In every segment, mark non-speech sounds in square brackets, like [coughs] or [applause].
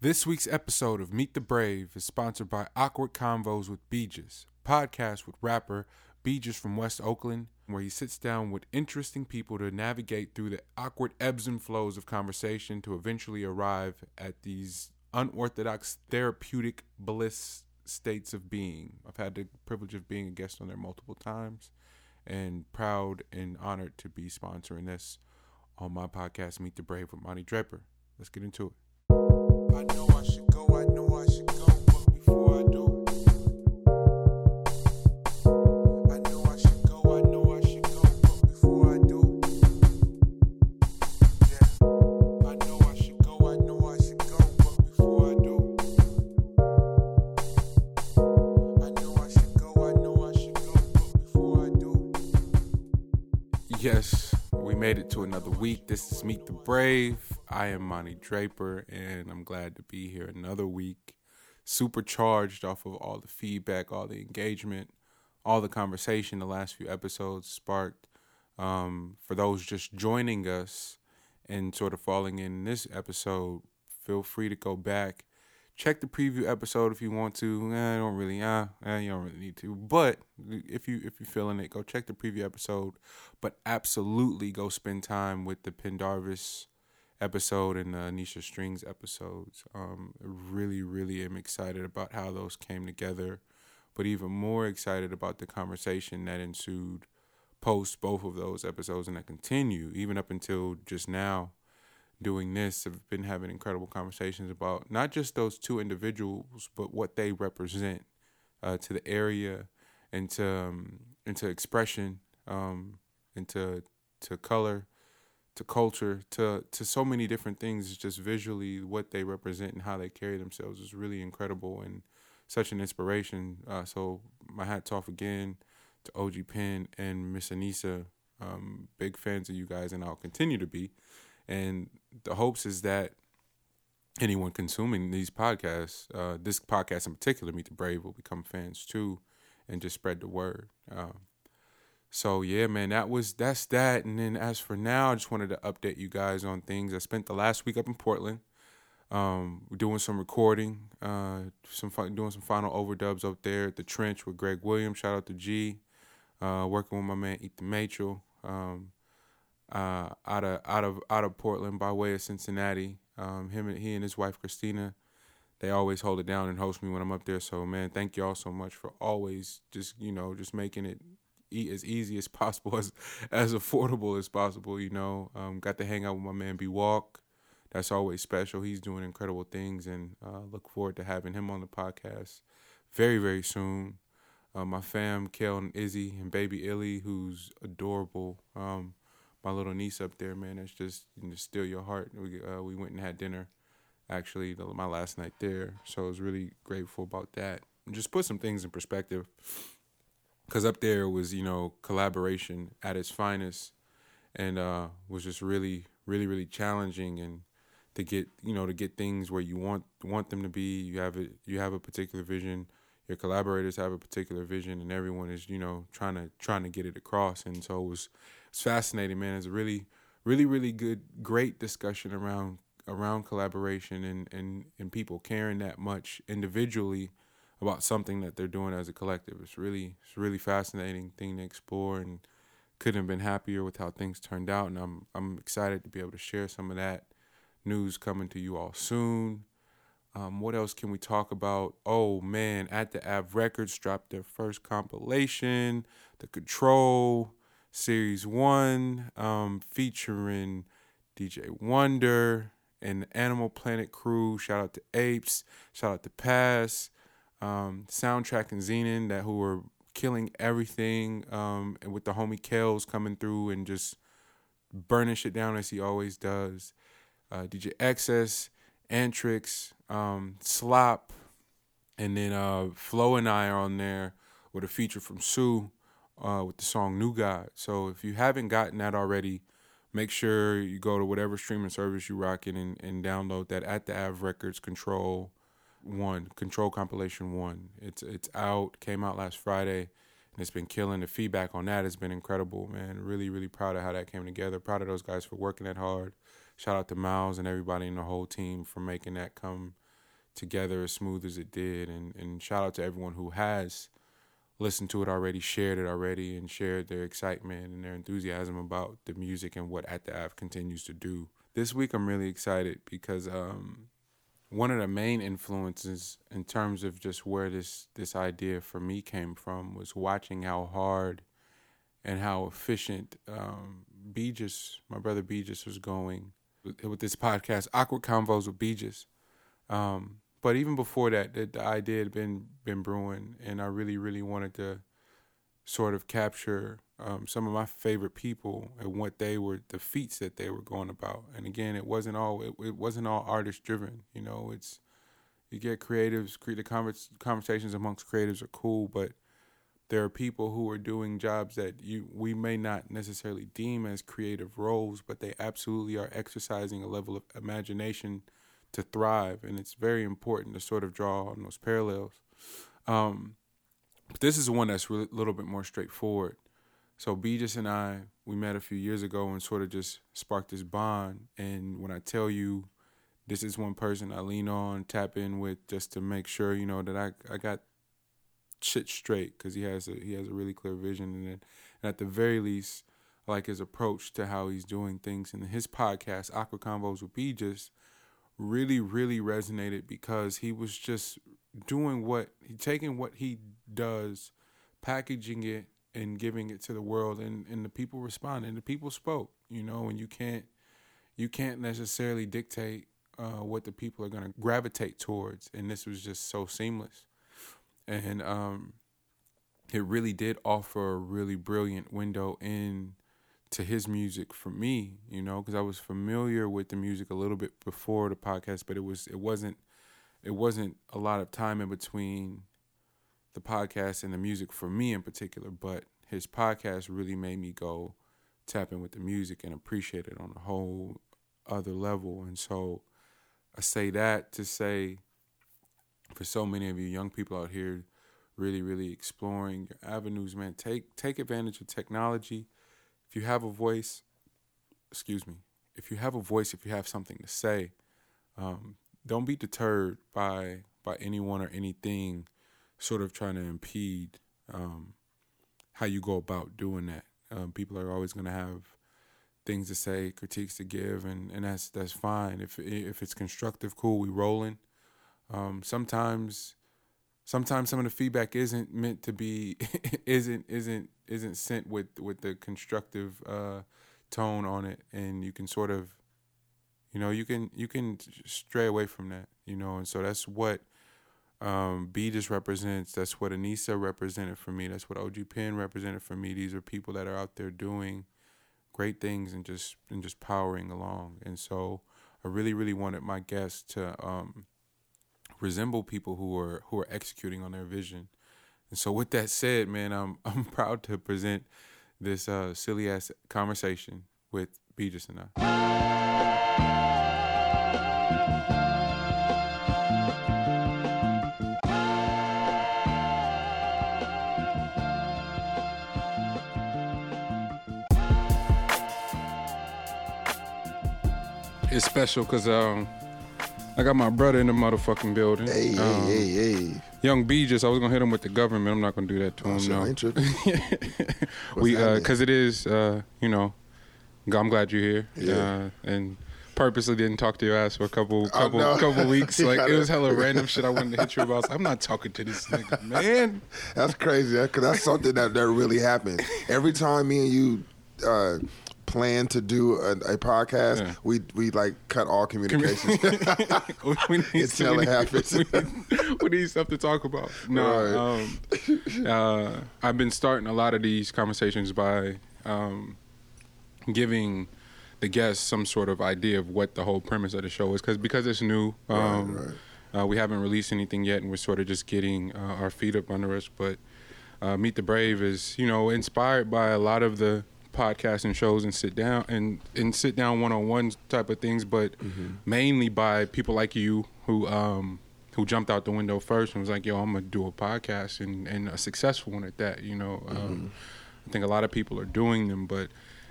This week's episode of Meet the Brave is sponsored by Awkward Convos with Beeges, podcast with rapper Beeges from West Oakland, where he sits down with interesting people to navigate through the awkward ebbs and flows of conversation to eventually arrive at these unorthodox therapeutic bliss states of being. I've had the privilege of being a guest on there multiple times and proud and honored to be sponsoring this on my podcast, Meet the Brave with Monty Draper. Let's get into it. Yes, we made it to another week. This is Meet the Brave. I am Monty Draper, and I'm glad to be here another week. Supercharged off of all the feedback, all the engagement, all the conversation the last few episodes sparked. Um, for those just joining us and sort of falling in this episode, feel free to go back. Check the preview episode if you want to. Eh, I don't really, uh, eh, you don't really need to. But if you if you're feeling it, go check the preview episode. But absolutely go spend time with the Pendarvis episode and the Anisha Strings episodes. Um, really, really am excited about how those came together, but even more excited about the conversation that ensued post both of those episodes and that continue even up until just now. Doing this, I've been having incredible conversations about not just those two individuals, but what they represent uh, to the area and to um, into expression, um, into to color, to culture, to to so many different things. Just visually, what they represent and how they carry themselves is really incredible and such an inspiration. Uh, so my hats off again to OG Pen and Miss Anissa. Um, big fans of you guys, and I'll continue to be. And the hopes is that anyone consuming these podcasts, uh, this podcast in particular, Meet the Brave, will become fans too, and just spread the word. Um, so yeah, man, that was that's that. And then as for now, I just wanted to update you guys on things. I spent the last week up in Portland, um, doing some recording, uh, some fun, doing some final overdubs up there at the Trench with Greg Williams. Shout out to G, uh, working with my man Ethan Machel, um, uh, out of out of out of Portland by way of Cincinnati. Um, him and he and his wife Christina, they always hold it down and host me when I'm up there. So man, thank y'all so much for always just you know just making it e- as easy as [laughs] possible, as as affordable as possible. You know, um, got to hang out with my man B Walk. That's always special. He's doing incredible things, and uh, look forward to having him on the podcast very very soon. Uh, my fam, Kel and Izzy, and baby Illy, who's adorable. Um, my little niece up there, man, that's just you know, still your heart. We uh, we went and had dinner, actually, my last night there. So I was really grateful about that. And just put some things in perspective because up there was you know collaboration at its finest and uh was just really really really challenging and to get you know to get things where you want want them to be. You have it you have a particular vision. Your collaborators have a particular vision and everyone is you know trying to trying to get it across. And so it was it's fascinating man. It's a really really really good great discussion around around collaboration and and and people caring that much individually about something that they're doing as a collective. It's really it's really fascinating thing to explore and couldn't have been happier with how things turned out and I'm I'm excited to be able to share some of that news coming to you all soon. Um, what else can we talk about? Oh man, at the Ave Records dropped their first compilation, The Control Series One, um, featuring DJ Wonder and the Animal Planet crew. Shout out to Apes, shout out to Pass um, soundtrack and Zenon that who were killing everything, um, and with the homie Kels coming through and just burning shit down as he always does. Uh, DJ Excess, Antrix, um, Slop, and then uh, Flo and I are on there with a feature from Sue uh, with the song New God. So if you haven't gotten that already, make sure you go to whatever streaming service you're rocking and, and download that at the Ave Records Control one control compilation one. It's it's out came out last friday and it's been killing. The feedback on that has been incredible man. Really really proud of how that came together. Proud of those guys for working that hard. Shout out to miles and everybody in the whole team for making that come together as smooth as it did. And and shout out to everyone who has listened to it already, shared it already, and shared their excitement and their enthusiasm about the music and what At the Ave continues to do. This week I'm really excited because um, one of the main influences in terms of just where this this idea for me came from was watching how hard and how efficient um, Beegis, my brother Beegis, was going with, with this podcast, Awkward Convos with Beegis. Um, but even before that, the, the idea had been been brewing, and I really, really wanted to sort of capture um, some of my favorite people and what they were, the feats that they were going about. And again, it wasn't all it, it wasn't all artist driven. You know, it's you get creatives, create the convers- conversations amongst creatives are cool, but there are people who are doing jobs that you we may not necessarily deem as creative roles, but they absolutely are exercising a level of imagination to thrive, and it's very important to sort of draw on those parallels. Um, but this is one that's a little bit more straightforward. So Beegis and I, we met a few years ago and sort of just sparked this bond. And when I tell you, this is one person I lean on, tap in with, just to make sure you know that I I got shit straight because he has a he has a really clear vision and, and at the very least, I like his approach to how he's doing things. And his podcast, Awkward Convos with Beegis, really, really resonated because he was just doing what he taking what he does, packaging it and giving it to the world and, and the people responded. The people spoke, you know, and you can't you can't necessarily dictate uh, what the people are gonna gravitate towards. And this was just so seamless. And um it really did offer a really brilliant window in to his music for me, you know, because I was familiar with the music a little bit before the podcast, but it was it wasn't it wasn't a lot of time in between the podcast and the music for me in particular. But his podcast really made me go tap in with the music and appreciate it on a whole other level. And so I say that to say for so many of you young people out here really, really exploring your avenues, man, take take advantage of technology if you have a voice, excuse me, if you have a voice, if you have something to say, um, don't be deterred by by anyone or anything sort of trying to impede um, how you go about doing that. Um, people are always going to have things to say, critiques to give, and, and that's that's fine. If if it's constructive, cool, we rolling. Um, sometimes sometimes some of the feedback isn't meant to be [laughs] isn't isn't isn't sent with with the constructive uh, tone on it, and you can sort of, you know, you can you can stray away from that, you know, and so that's what um, B just represents. That's what Anissa represented for me. That's what OG Pen represented for me. These are people that are out there doing great things and just and just powering along, and so I really really wanted my guests to. Um, resemble people who are who are executing on their vision. And so, with that said, man, I'm [laughs] I'm proud to present this uh, silly ass conversation with Beegis and I. It's special because um, I got my brother in the motherfucking building. Hey, um, hey, hey, hey. Young B just, I was gonna hit him with the government. I'm not gonna do that to Oh, him. no, I ain't tripping. [laughs] we uh, cause it is, uh, you know, I'm glad you're here. Yeah. Uh, and purposely didn't talk to your ass for a couple, Oh, couple, no. couple [laughs] weeks. Like it was hella random shit. I wanted to hit you about. So I'm not talking to this nigga, [laughs] man. That's crazy. Because that's something that, that really happened. Every time me and you uh, plan to do a, a podcast, Yeah. we we like cut all communications. [laughs] we, need, It's hella happens. We need, we need stuff to talk about. No, um, uh, I've been starting a lot of these conversations by um, giving the guests some sort of idea of what the whole premise of the show is, because because it's new. Um, right. Uh, we haven't released anything yet, and we're sort of just getting uh, our feet up under us. But uh, Meet the Brave is, you know, inspired by a lot of the podcasts and shows and sit down and, and sit down one on one type of things, but mainly by people like you who um, who jumped out the window first and was like, "Yo, I'm gonna do a podcast and, and a successful one at that." You know, um, I think a lot of people are doing them, but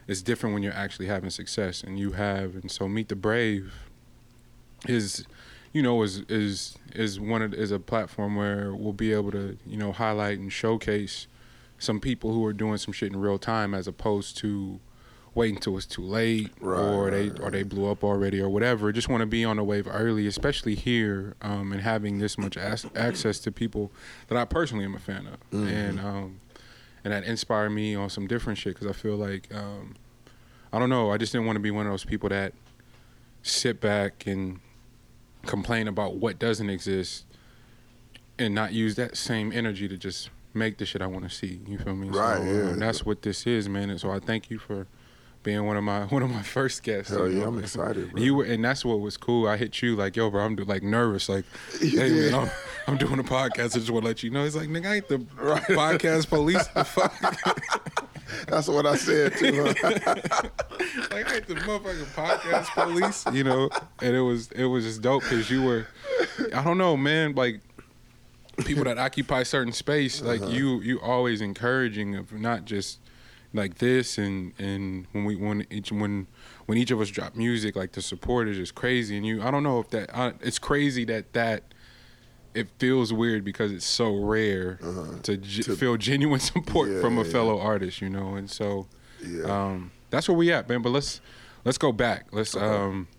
it's different when you're actually having success, and you have. And so, Meet the Brave is you know, is is is one of, is a platform where we'll be able to you know highlight and showcase some people who are doing some shit in real time as opposed to waiting until it's too late Right, or they right, or they blew up already or whatever. Just want to be on the wave early, especially here, um, and having this much as- access to people that I personally am a fan of, Mm-hmm. and um, and that inspired me on some different shit because I feel like um, I don't know, I just didn't want to be one of those people that sit back and complain about what doesn't exist and not use that same energy to just make the shit I want to see. You feel me? Right, So, yeah. um, that's what this is, man. And so I thank you for being one of my [laughs] one of my first guests. Hell yeah, know? I'm excited, bro. You were, and that's what was cool. I hit you like, yo, bro, I'm like nervous, like, [laughs] hey man, I'm, I'm doing a podcast. I just want to let you know. He's like, nigga, I ain't the podcast [laughs] police. The fuck. That's what I said too. huh? like I ain't the motherfucking podcast police, you know. And it was it was just dope because you were, I don't know, man. Like people that occupy certain space, like uh-huh. you you always encouraging of not just like this and and when we when each when when each of us drop music, like the support is just crazy. And you, I don't know if that I, it's crazy that that. It feels weird because it's so rare to, ge- To- feel genuine support Yeah, from a yeah. fellow artist, you know, and so yeah. um, that's where we at, man. But let's let's go back. Let's um,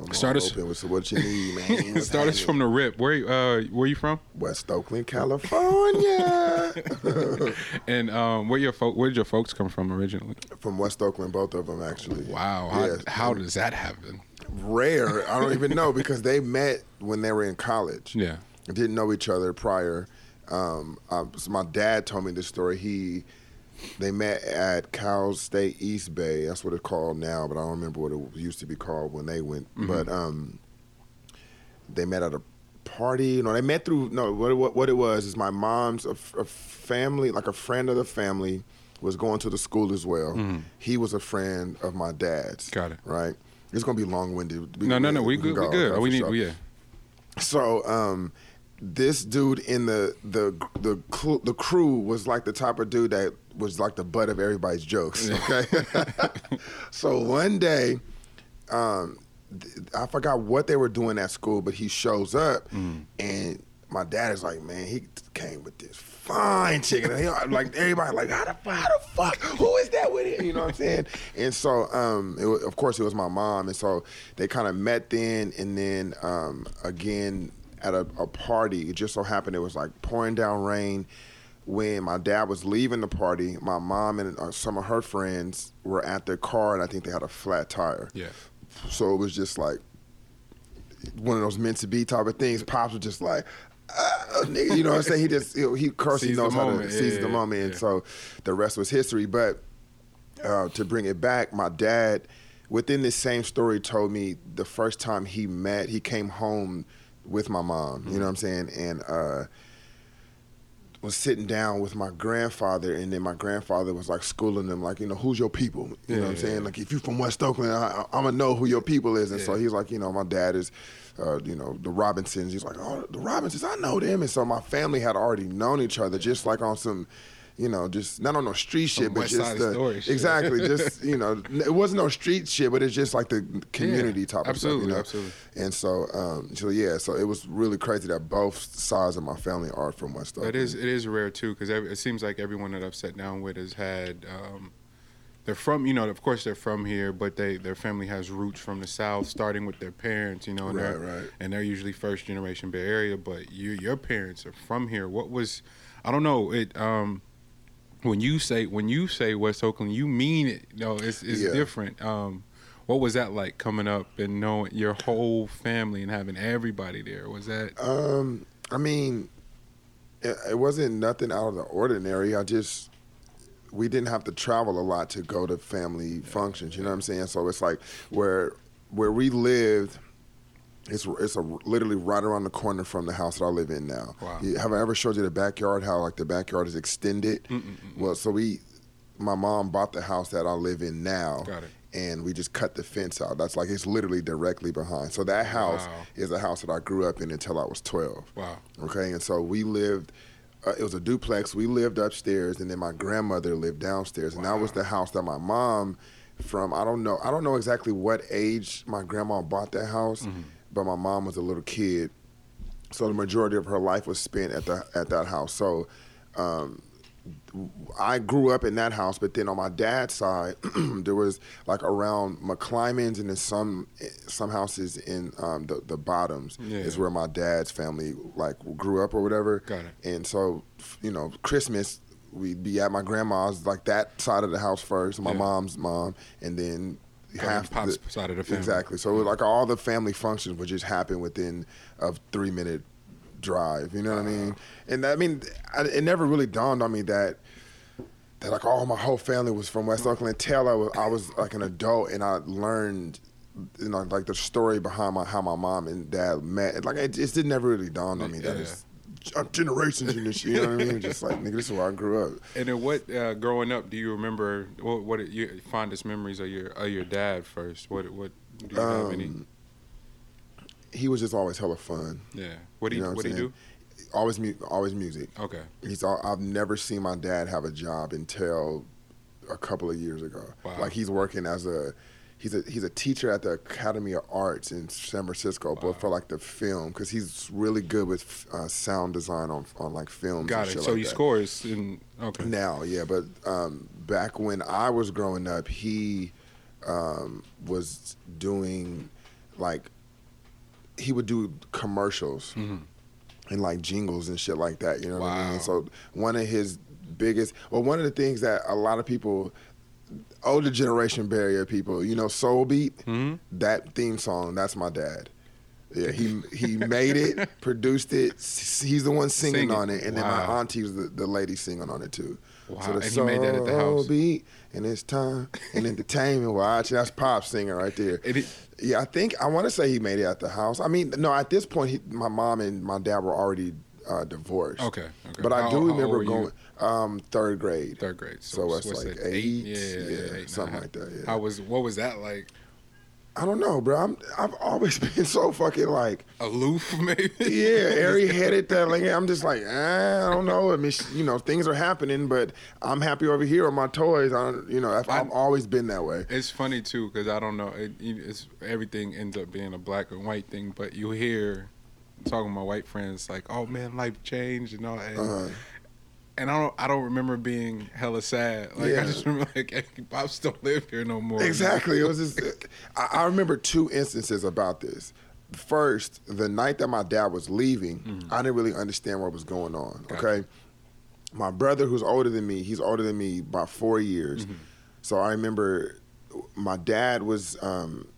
I'm start us- open with what you need, man. What's [laughs] start us from the rip. Where uh, where you from? West Oakland, California. [laughs] And um, where your fo- where did your folks come from originally? from West Oakland, both of them actually. Wow, how, Yes. how does that happen? Rare. I don't even know [laughs] because they met when they were in college. Yeah, didn't know each other prior. Um, uh, so my dad told me this story. He they met at Cal State East Bay. That's what it's called now, but I don't remember what it used to be called when they went. But um, they met at a party. No, they met through. No, what what, what it was is my mom's a, a family, like a friend of the family, was going to the school as well. He was a friend of my dad's. Got it. Right. It's gonna be long winded. no, no, no. We good. We good. we need. yeah. So um, this dude in the the the the crew was like the type of dude that was like the butt of everybody's jokes. Okay. [laughs] so one day, um, th- I forgot what they were doing at school, but he shows up, and my dad is like, "Man, he came with this." Fine chicken, and he, like everybody, like how the, how the fuck, who is that with him? You know what I'm saying? And so, um, it was, of course, it was my mom, and so they kind of met then, and then um, again at a, a party. It just so happened it was like pouring down rain. When my dad was leaving the party, my mom and uh, some of her friends were at their car, and I think they had a flat tire. Yeah. So it was just like one of those meant to be type of things. Pops was just like, uh, nigga, you know what I'm saying? He just, he, he of course, he knows how to moment. seize Yeah, the yeah, moment. And so the rest was history. But uh, to bring it back, my dad, within this same story, told me the first time he met, he came home with my mom. You know what I'm saying? And uh, was sitting down with my grandfather, and then my grandfather was like schooling them, like, you know, who's your people? You know what I'm Yeah, saying? yeah. Like, if you from West Oakland, I, I'm gonna know who your people is. And so he's like, you know, my dad is, uh, you know, the Robinsons. He's like, oh, the Robinsons, I know them. And so my family had already known each other, just like on some. You know, just not on no street shit, but West just Side the, Story shit. exactly, just [laughs] you know, it wasn't no street shit, but it's just like the community type of absolutely, stuff. You know? absolutely. And so, um, so yeah, so it was really crazy that both sides of my family are from West Oakland. It is it is rare too because it seems like everyone that I've sat down with has had um, they're from you know of course they're from here but they their family has roots from the south starting with their parents you know and Right, they're right. and they're usually first generation Bay Area but you your parents are from here what was I don't know it um when you say when you say West Oakland you mean it you know it's it's Yeah. different um what was that like coming up and knowing your whole family and having everybody there was that Um, I mean, it, it wasn't nothing out of the ordinary. I just we didn't have to travel a lot to go to family functions. You know what I'm saying? So it's like where where we lived. It's it's a, literally right around the corner from the house that I live in now. Wow. You, have I ever showed you the backyard? How like the backyard is extended? Well, so we, my mom bought the house that I live in now. Got it. And we just cut the fence out. That's like it's literally directly behind. So that house Wow. is a house that I grew up in until I was 12. wow Okay, and so we lived. Uh, it was a duplex. We lived upstairs, and then my grandmother lived downstairs, and that was the house that my mom, from I don't know, I don't know exactly what age my grandma bought that house, Mm-hmm. My mom was a little kid, so the majority of her life was spent at the at that house. So. Um, I grew up in that house, but then on my dad's side, [clears throat] there was like around McClymonds and then some some houses in um, the the bottoms Yeah. is where my dad's family like grew up or whatever. Got it. And so, you know, Christmas we'd be at my grandma's like that side of the house first, my Yeah. mom's mom, and then half Pop's the, side of the family. Exactly. So like all the family functions would just happen within a three minute drive. You know what I mean? And I mean, I, it never really dawned on me that that like all my whole family was from West Oakland until I was I was like an adult and I learned. You know, like the story behind my how my mom and dad met. Like it just didn't never really dawn on me that Yeah. it's uh, generations in this. shit, You know what I mean? Just like nigga, this is where I grew up. And then what? Uh, growing up, do you remember what? What are your fondest memories of your of your dad first? What? What? Do you have any? Um, He was just always hella fun. Yeah. What do you? know what what do you do? Always, mu- always music. Okay. He's all, I've never seen my dad have a job until a couple of years ago. Wow. Like he's working as a he's a he's a teacher at the Academy of Arts in San Francisco, Wow. but for like the film because he's really good with uh, sound design on on like films. Got it. So like he that. scores in. Okay. Now, yeah, but um, back when I was growing up, he um, was doing like he would do commercials Mhm. and like jingles and shit like that. You know what I Wow. mean? So one of his biggest, well, one of the things that a lot of people, older generation barrier people, you know, Soul Beat, hmm that theme song, that's my dad. Yeah, he he made it, [laughs] produced it. He's the one singing, on it, and then my auntie was the, the lady singing on it too. Wow. So the And he made that at the soul house. beat, and it's time and entertainment. Watch, that's pop singing right there. It, Yeah, I think I want to say he made it at the house. I mean, no, at this point, he, my mom and my dad were already uh, divorced. okay. Okay. But I How- do remember going um, third grade. third grade. So it's what's like that, eight, Yeah, yeah, eight, something nine. like that. Yeah. How was? What was that like? I don't know, bro. I'm, I've always [laughs] been so fucking like, Aloof, [laughs] maybe. yeah, [laughs] airy headed. That like, I'm just like, eh, I don't know. I mean, you know, things are happening, but I'm happy over here with my toys. I, don't- you know, I've, I've always been that way. It's funny too because I don't know. It, it's everything ends up being a black and white thing, but you hear talking to my white friends like, "Oh man, life changed," and all that. And, Uh-huh. and I don't, I don't remember being hella sad. Like Yeah. I just remember like, hey, Pops don't live here no more. Exactly. It was [laughs] just. I, I remember two instances about this. First, the night that my dad was leaving, I didn't really understand what was going on. Gotcha. Okay, my brother, who's older than me, he's older than me by four years. So I remember my dad was um,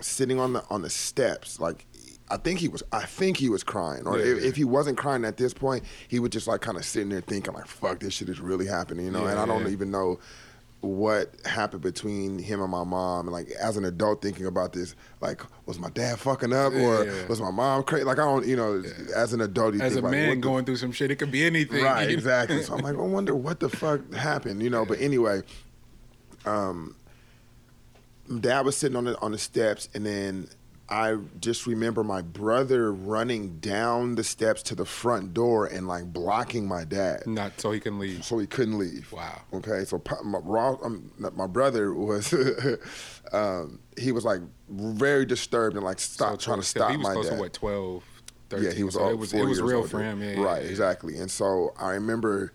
sitting on the on the steps, like. I think he was. I think he was crying, or Yeah, if, yeah. if he wasn't crying at this point, he would just like kind of sitting there thinking, like, "Fuck, this shit is really happening," you know. and I don't yeah. even know what happened between him and my mom. And like as an adult thinking about this, like was my dad fucking up or Yeah. was my mom crazy? Like I don't, you know, as an adult, As a think, like, man what the going through some shit, it could be anything. Right, [laughs] exactly. So I'm like, I wonder what the fuck happened, you know. But anyway, um, dad was sitting on the on the steps, and then I just remember my brother running down the steps to the front door and like blocking my dad, Not so he can leave. so he couldn't leave. Wow. Okay, so my, um, my brother was, [laughs] um, he was like very disturbed and like stop So trying to stop He was my close dad. to what 12, 13. Yeah, he was. So all, it was it was real older. for him. Yeah, right, yeah, yeah. exactly. And so I remember,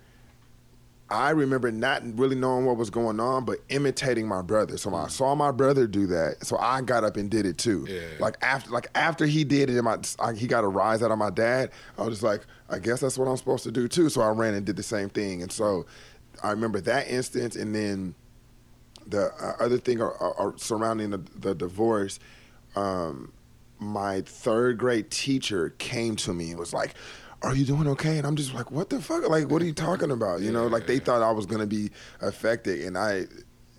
I remember not really knowing what was going on, but imitating my brother. So I saw my brother do that, so I got up and did it too. Yeah. Like after, like after he did it, and my I, he got a rise out of my dad. I was just like, I guess that's what I'm supposed to do too. So I ran and did the same thing. And so I remember that instance, and then the uh, other thing are, are, are surrounding the, the divorce. Um, my third grade teacher came to me and was like, "Are you doing okay?" And I'm just like, "What the fuck? Like, what are you talking about?" You know, like they thought I was gonna be affected, and I,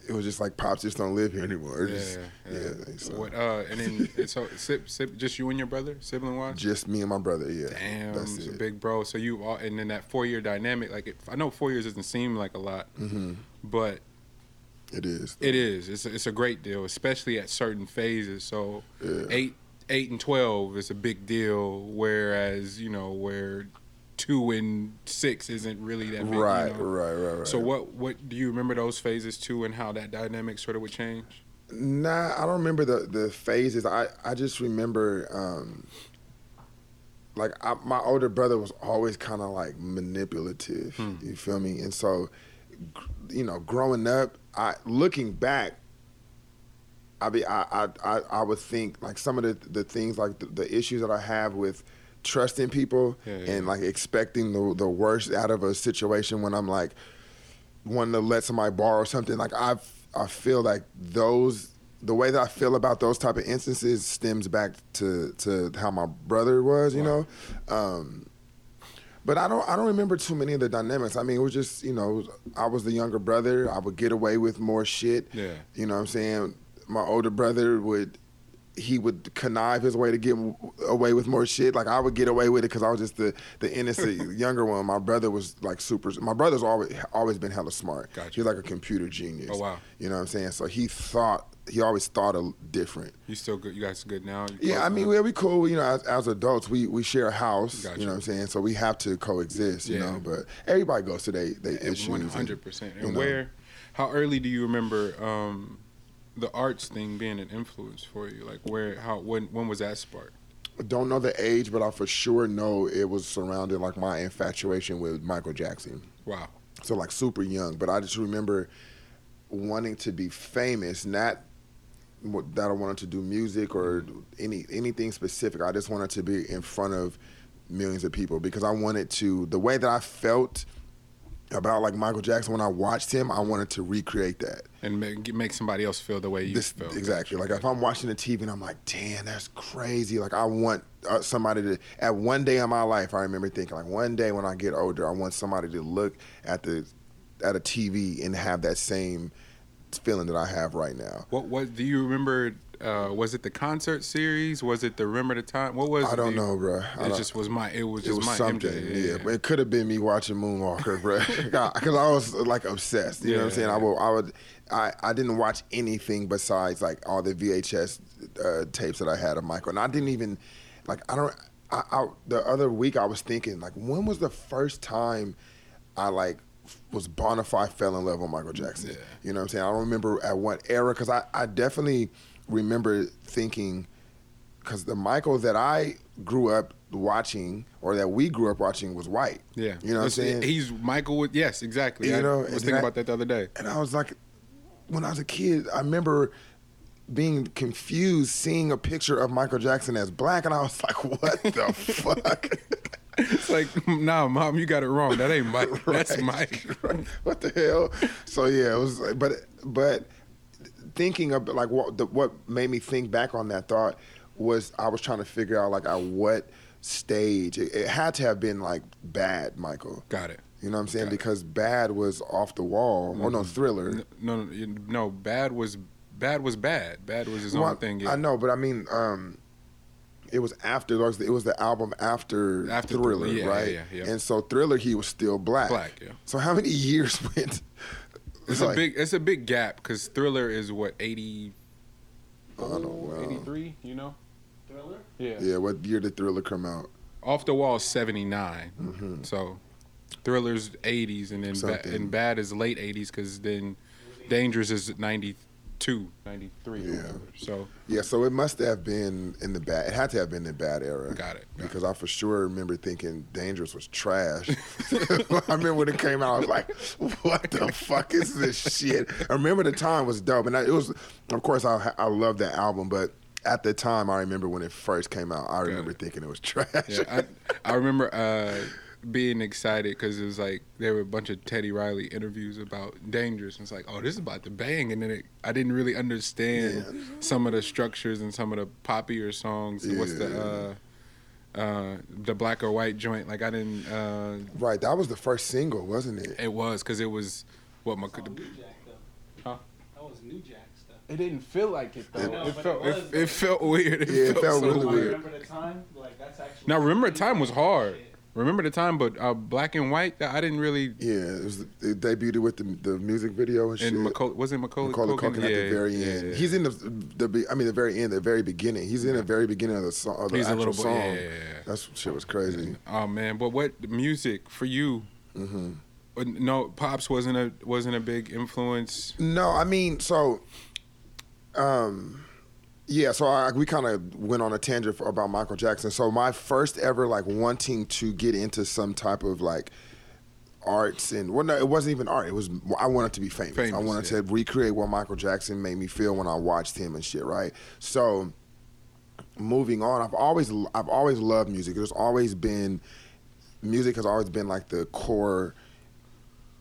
it was just like, "Pops just don't live here anymore." Yeah, just- yeah. yeah, so What? Uh, and then [laughs] so sib, sib, just you and your brother, sibling wise. just me and my brother. Yeah, Damn, that's it's it. big bro. So you all, and then that four year dynamic. Like, it, I know four years doesn't seem like a lot, hmm but It is. it is. It's a, it's a great deal, especially at certain phases. So Yeah. eight, eight and twelve is a big deal. Whereas you know where two and six isn't really that big. you Right, know? right, right, right. So what what do you remember those phases too, and how that dynamic sort of would change? Nah, I don't remember the the phases. I I just remember um like I, my older brother was always kind of like manipulative. Hmm. You feel me? And so you know, growing up, I looking back I be I I I, I would think like some of the the things like the, the issues that I have with trusting people Yeah, yeah. and like expecting the the worst out of a situation when I'm like wanting to let somebody borrow something like I I feel like those the way that I feel about those type of instances stems back to to how my brother was, you Wow. know. Um, but I don't I don't remember too many of the dynamics. I mean, it was just you know I was the younger brother. I would get away with more shit. Yeah. You know what I'm saying? My older brother would he would connive his way to get away with more shit. Like I would get away with it because I was just the the innocent [laughs] younger one. My brother was like super. My brother's always always been hella smart. Gotcha. He's like a computer genius. Oh, wow. You know what I'm saying? So he thought he always thought a, different. You still good? You guys good now? Yeah, I mean, now? we cool. You know, as, as adults, we we share a house. Gotcha. You know what I'm saying? So we have to coexist. You Yeah. know, but everybody goes to their they issues. One and, hundred percent. And where? How early do you remember um, the arts thing being an influence for you? Like where? How? When? When was that spark? Don't know the age, but I for sure know it was surrounded like my infatuation with Michael Jackson. Wow. So like super young, but I just remember wanting to be famous, not that I wanted to do music or any anything specific. I just wanted to be in front of millions of people because I wanted to the way that I felt about like Michael Jackson when I watched him, I wanted to recreate that. And make, make somebody else feel the way you This, felt. exactly. Like if I'm watching the TV and I'm like, damn, that's crazy. Like I want uh, somebody to. At one day in my life, I remember thinking like, one day when I get older, I want somebody to look at the at a TV and have that same feeling that I have right now. What? What? Do you remember? Uh, was it the concert series? Was it the Remember the Time? What was? I don't Do you- know, bro. It just was my. It was it just was my something, MJ. yeah. But it could have been me watching Moonwalker, bro. Because [laughs] [laughs] I was like obsessed. You know what I'm Yeah, saying? I yeah. would, I would, I, I didn't watch anything besides like all the VHS uh, tapes that I had of Michael, and I didn't even, like, I don't. I, I the other week I was thinking like, when was the first time I like was bona fide fell in love with Michael Jackson? Yeah. You know what I'm saying? I don't remember at what era because I, I definitely remember thinking because the Michael that I grew up watching or that we grew up watching was white. Yeah. You know what I'm saying? He's Michael. With, yes, exactly. You I know, was thinking I- about that the other day. and I was like, when I was a kid, I remember being confused seeing a picture of Michael Jackson as black, and I was like, [laughs] what the [laughs] fuck? It's like, nah, mom, you got it wrong. That ain't Mike. [laughs] That's Right, Mike. right. What the hell? So yeah, it was. like- But but thinking of like what the, what made me think back on that thought was I was trying to figure out like at what stage it, it had to have been like bad, Michael. Got it. You know what I'm saying? Got it. Because bad was off the wall. Or no, thriller. No, no, no. Bad was bad was bad. Bad was his Well, own thing. Yeah. I know, but I mean, um, it was after it was, the album after, After Thriller, yeah, right? yeah, yeah, yeah. And so Thriller, he was still black. Black, yeah. So how many [laughs] years went? It's like- a big. It's a big gap because Thriller is what 80, know. 83, You know. Thriller? Yeah. Yeah, what year did Thriller come out? Off the wall is 79. Mm-hmm. So Thriller's 80s and then ba- and Bad is late 80s because then Dangerous is 92, 93. Yeah. So Yeah, so it must have been in the bad. It had to have been the bad era. Got it, got because I for sure remember thinking Dangerous was trash. [laughs] I remember when it came out, I was like, "What the fuck is this shit?" I remember the time was dope, and I, it was, of course, I I love that album, but at the time, I remember when it first came out, I remember it. thinking it was [laughs] trash. yeah, I, I remember uh, being excited because it was like there were a bunch of Teddy Riley interviews about Dangerous. And it's like, oh, this is about to bang, and then it, I didn't really understand some of the structures and some of the poppier songs. and What's the uh, uh, the black or white joint? Like I didn't. Uh, right, that was the first single, wasn't it? it was because it was what my. That was New Jack. Huh? That was New Jack stuff. It didn't feel like it though. I know, it felt it it, was, it, felt weird. It Yeah, it felt, felt so really I weird. remember the time, like that's actually. Now remember the time was hard. Shit. Remember the time, but uh, black and white. I didn't really. Yeah, it was. It debuted with the the music video and shit. And Macaulay was it Macaulay, Macaulay Culkin? Culkin at the very yeah, end. yeah. He's in the the I mean the very end, the very beginning. He's in the very beginning of the song, of the He's a actual boy, song. yeah, yeah, yeah. That's shit was crazy. Oh man, but what music for you? Mm-hmm. Uh, No, pops wasn't a wasn't a big influence. No, I mean so. um, yeah. So I, we kind of went on a tangent for, about Michael Jackson. So my first ever like wanting to get into some type of like arts and well, no, it wasn't even art. It was I wanted to be famous. I wanted yeah. to recreate what Michael Jackson made me feel when I watched him and shit. Right. So moving on, I've always I've always loved music. There's always been music has always been like the core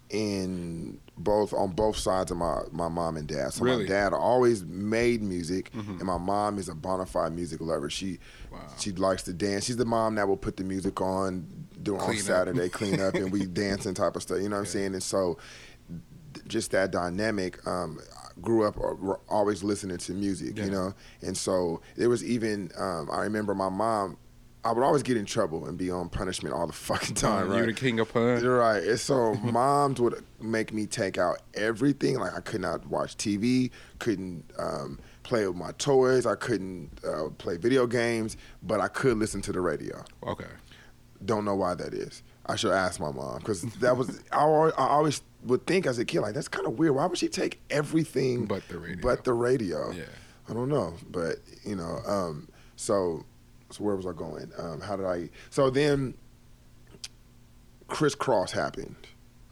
in both on both sides of my, my mom and dad. So Really? my dad always made music, and my mom is a bona fide music lover. She Wow. she likes to dance. She's the mom that will put the music on do on. Saturday, [laughs] clean up, and we [laughs] dancing type of stuff. You know what I'm saying? And so th- just that dynamic. Um, grew up uh, always listening to music, Yeah. you know, and so there was even um, I remember my mom. I would always get in trouble and be on punishment all the fucking time. You right? the king of pun. You're right. And so [laughs] moms would make me take out everything. Like I could not watch TV, couldn't um, play with my toys, I couldn't uh, play video games, but I could listen to the radio. Okay. Don't know why that is. I should ask my mom because that was [laughs] I always, I always would think as a kid like that's kind of weird. Why would she take everything But the radio. But the radio. Yeah. I don't know, but you know, um, so so where was I going? Um, how did I? So then, Kris Kross happened,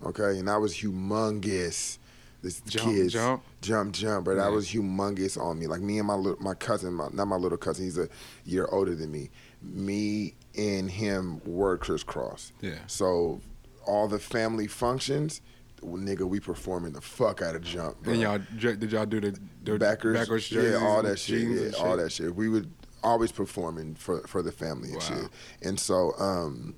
okay, and that was humongous. This Jump, kids jump? jump, jump, but that was humongous on me. Like me and my lit- my cousin, my, not my little cousin, he's a year older than me. Me and him were Kris Kross. Yeah. So all the family functions, nigga, we performing the fuck out of jump. And y'all did y'all do the, the backers, backwards yeah, all that shit, yeah, and all that shit. We would always performing for for the family and Wow. shit. And so um,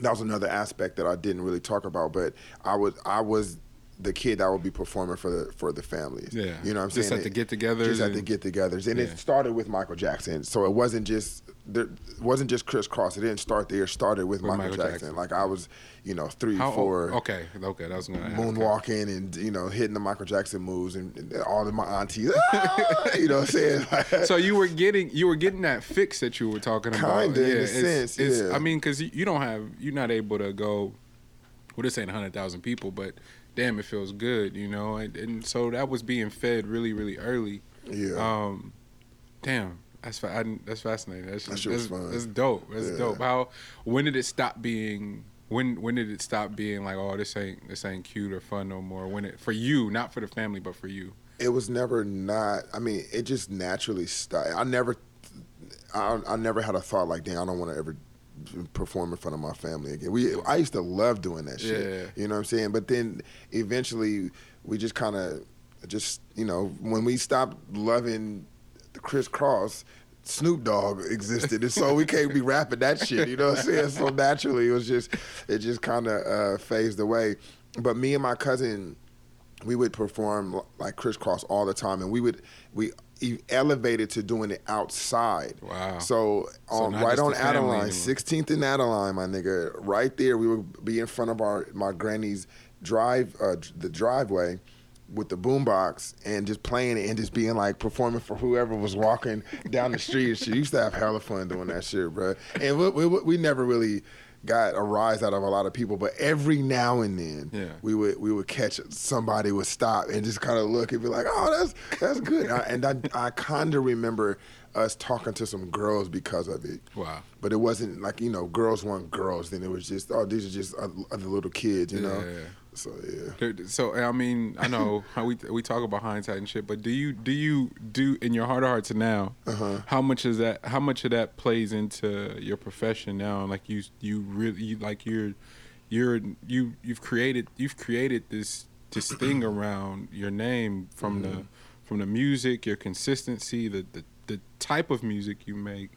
that was another aspect that I didn't really talk about, but I was I was the kid that would be performing for the for the families. Yeah. you know what I'm Just saying? at the get-togethers Just at the get-togethers, and Yeah. it started with Michael Jackson. So it wasn't just there it wasn't just Kris Kross. It didn't start there. It started with, With Michael, Michael Jackson. Jackson. Like I was, you know, three, How four? Okay, okay, that was gonna moonwalking and you know hitting the Michael Jackson moves and, and all of my aunties, "Ah!" you know what I'm saying? [laughs] So you were getting you were getting that fix that you were talking about. Kinda, in a it's, sense, it's, yeah. I mean, because you, you don't have you're not able to go. Well, this ain't hundred thousand people, but damn, it feels good, you know. And, and so that was being fed really, really early. yeah, Um, damn, that's I, that's fascinating. That's That shit was that's, fun. that's dope. That's Yeah. dope. How when did it stop being? When when did it stop being like, oh, this ain't this ain't cute or fun no more? When it for you, not for the family, but for you. it was never not. I mean, it just naturally started. I never, I, I never had a thought like, damn, I don't want to ever perform in front of my family again. We, I used to love doing that shit. Yeah. You know what I'm saying? But then eventually, we just kind of, just you know, when we stopped loving the Kris Kross. Snoop Dogg existed, and so we can't be rapping that shit. You know what I'm saying? So naturally, it was just, it just kind of uh, phased away. But me and my cousin, we would perform like Kris Kross all the time, and we would we elevated to doing it outside. Wow. So, So on, not right on Adeline. Sixteenth and Adeline, my nigga, right there. We would be in front of our my granny's drive, uh, the driveway. With the boombox and just playing it and just being like performing for whoever was walking down the street. She used to have hella fun doing that shit, bro. And we, we, we never really got a rise out of a lot of people, but every now and then, Yeah. we would we would catch somebody would stop and just kind of look and be like, "Oh, that's that's good." I, and I I kind of remember us talking to some girls because of it. Wow. But it wasn't like you know girls weren't girls. Then it was just oh these are just other other little kids, you know. Yeah. So yeah. So I mean, I know how we we talk about hindsight and shit, but do you do you do in your heart of hearts now? Uh-huh. How much is that? How much of that plays into your profession now? Like you you really you, like you're you're you you've created you've created this this thing [clears throat] around your name from the from the music, your consistency, the the the type of music you make,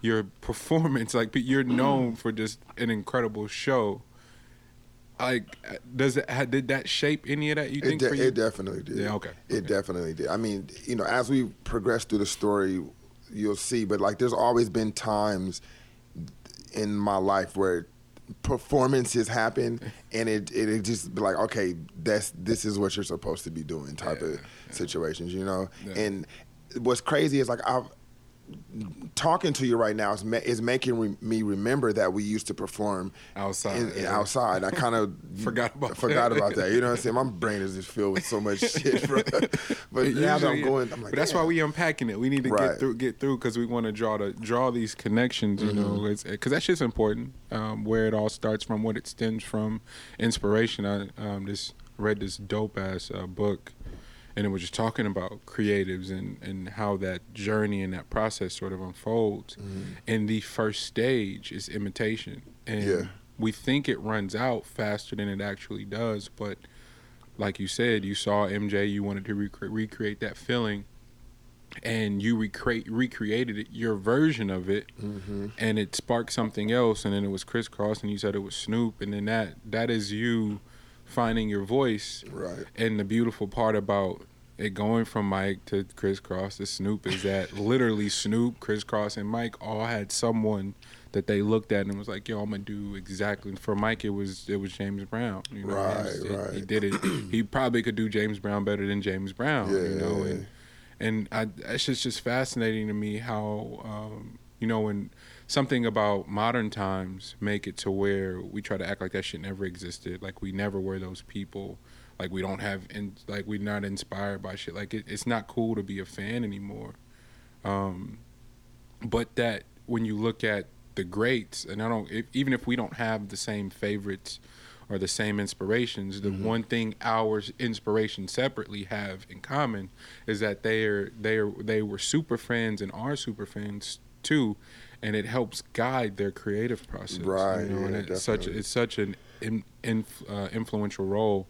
your performance. Like you're known for just an incredible show like does it did that shape any of that you It, think de- for you it definitely did. Yeah, okay, It okay. definitely did. I mean, you know, as we progress through the story, you'll see. But like, there's always been times in my life where performances happen, [laughs] and it it, it just be like, okay, that's this is what you're supposed to be doing, type Yeah, of situations, you know. Yeah. And what's crazy is like I've talking to you right now is ma- is making re- me remember that we used to perform Outside, in, in yeah. outside. I kind of [laughs] Forgot about forgot that. about that. You know what I'm saying? My brain is just filled with so much [laughs] shit, bro. [laughs] But now that I'm going, I'm like, but that's why we unpacking it. We need to Right. get through, get through, because we want to draw the draw these connections. You know, Mm-hmm. because that shit's important. Um, where it all starts from, what it stems from, inspiration. I um, just read this dope ass uh, book, and it was just talking about creatives and and how that journey and that process sort of unfolds. And the first stage is imitation, and Yeah. we think it runs out faster than it actually does, but like you said, you saw MJ, you wanted to rec- recreate that feeling, and you recreate recreated it, your version of it, Mm-hmm. and it sparked something else, and then it was Kris Kross, and you said it was Snoop, and then that that is you finding your voice, Right. and the beautiful part about it going from Mike to Kris Kross to Snoop is that [laughs] literally Snoop, Kris Kross, and Mike all had someone that they looked at and was like, "Yo, I'm gonna do exactly." For Mike, it was it was James Brown. You know, Right, It- it- He did it. he [clears throat] probably could do James Brown better than James Brown. You know, and and I, it's just just fascinating to me how um, you know when something about modern times make it to where we try to act like that shit never existed, like we never were those people, like we don't have, in, like we're not inspired by shit. Like it, it's not cool to be a fan anymore. Um, but that when you look at the greats, and I don't, if, even if we don't have the same favorites or the same inspirations, the one thing our inspiration separately have in common is that they are they are they were super fans and are super fans too, and it helps guide their creative process. Right, You know, and yeah, it's such it's such an in, inf, uh, influential role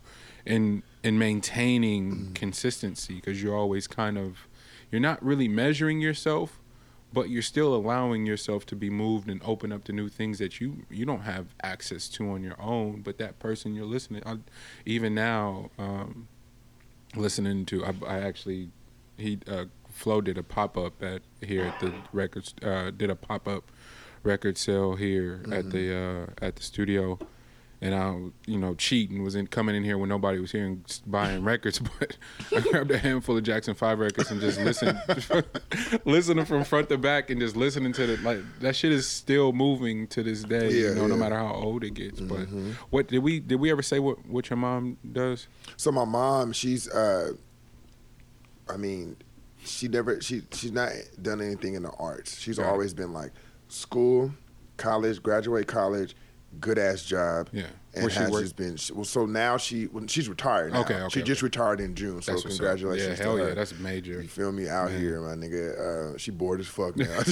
in in maintaining Mm-hmm. consistency because you're always kind of you're not really measuring yourself but you're still allowing yourself to be moved and open up to new things that you you don't have access to on your own but that person you're listening I, even now um listening to i, I actually he uh flo did a pop-up at here at the records uh did a pop-up record sale here at the uh at the studio and I, you know, cheating was in coming in here when nobody was here and buying records. [laughs] But I grabbed a handful of Jackson Five records and just listened, [laughs] listening from front to back and just listening to the like that shit is still moving to this day. Yeah, you know, no matter how old it gets. But what did we did we ever say what what your mom does? So my mom, she's uh I mean, she never she she's not done anything in the arts. She's always been like school, college, graduate college, good ass job. Yeah. And Where has just been well, so now she well, she's retired now. Okay, okay, She just retired in June. So That's congratulations Yeah, hell to her. yeah, that's major. You feel me out Man. here, my nigga. Uh, she bored as fuck now. [laughs]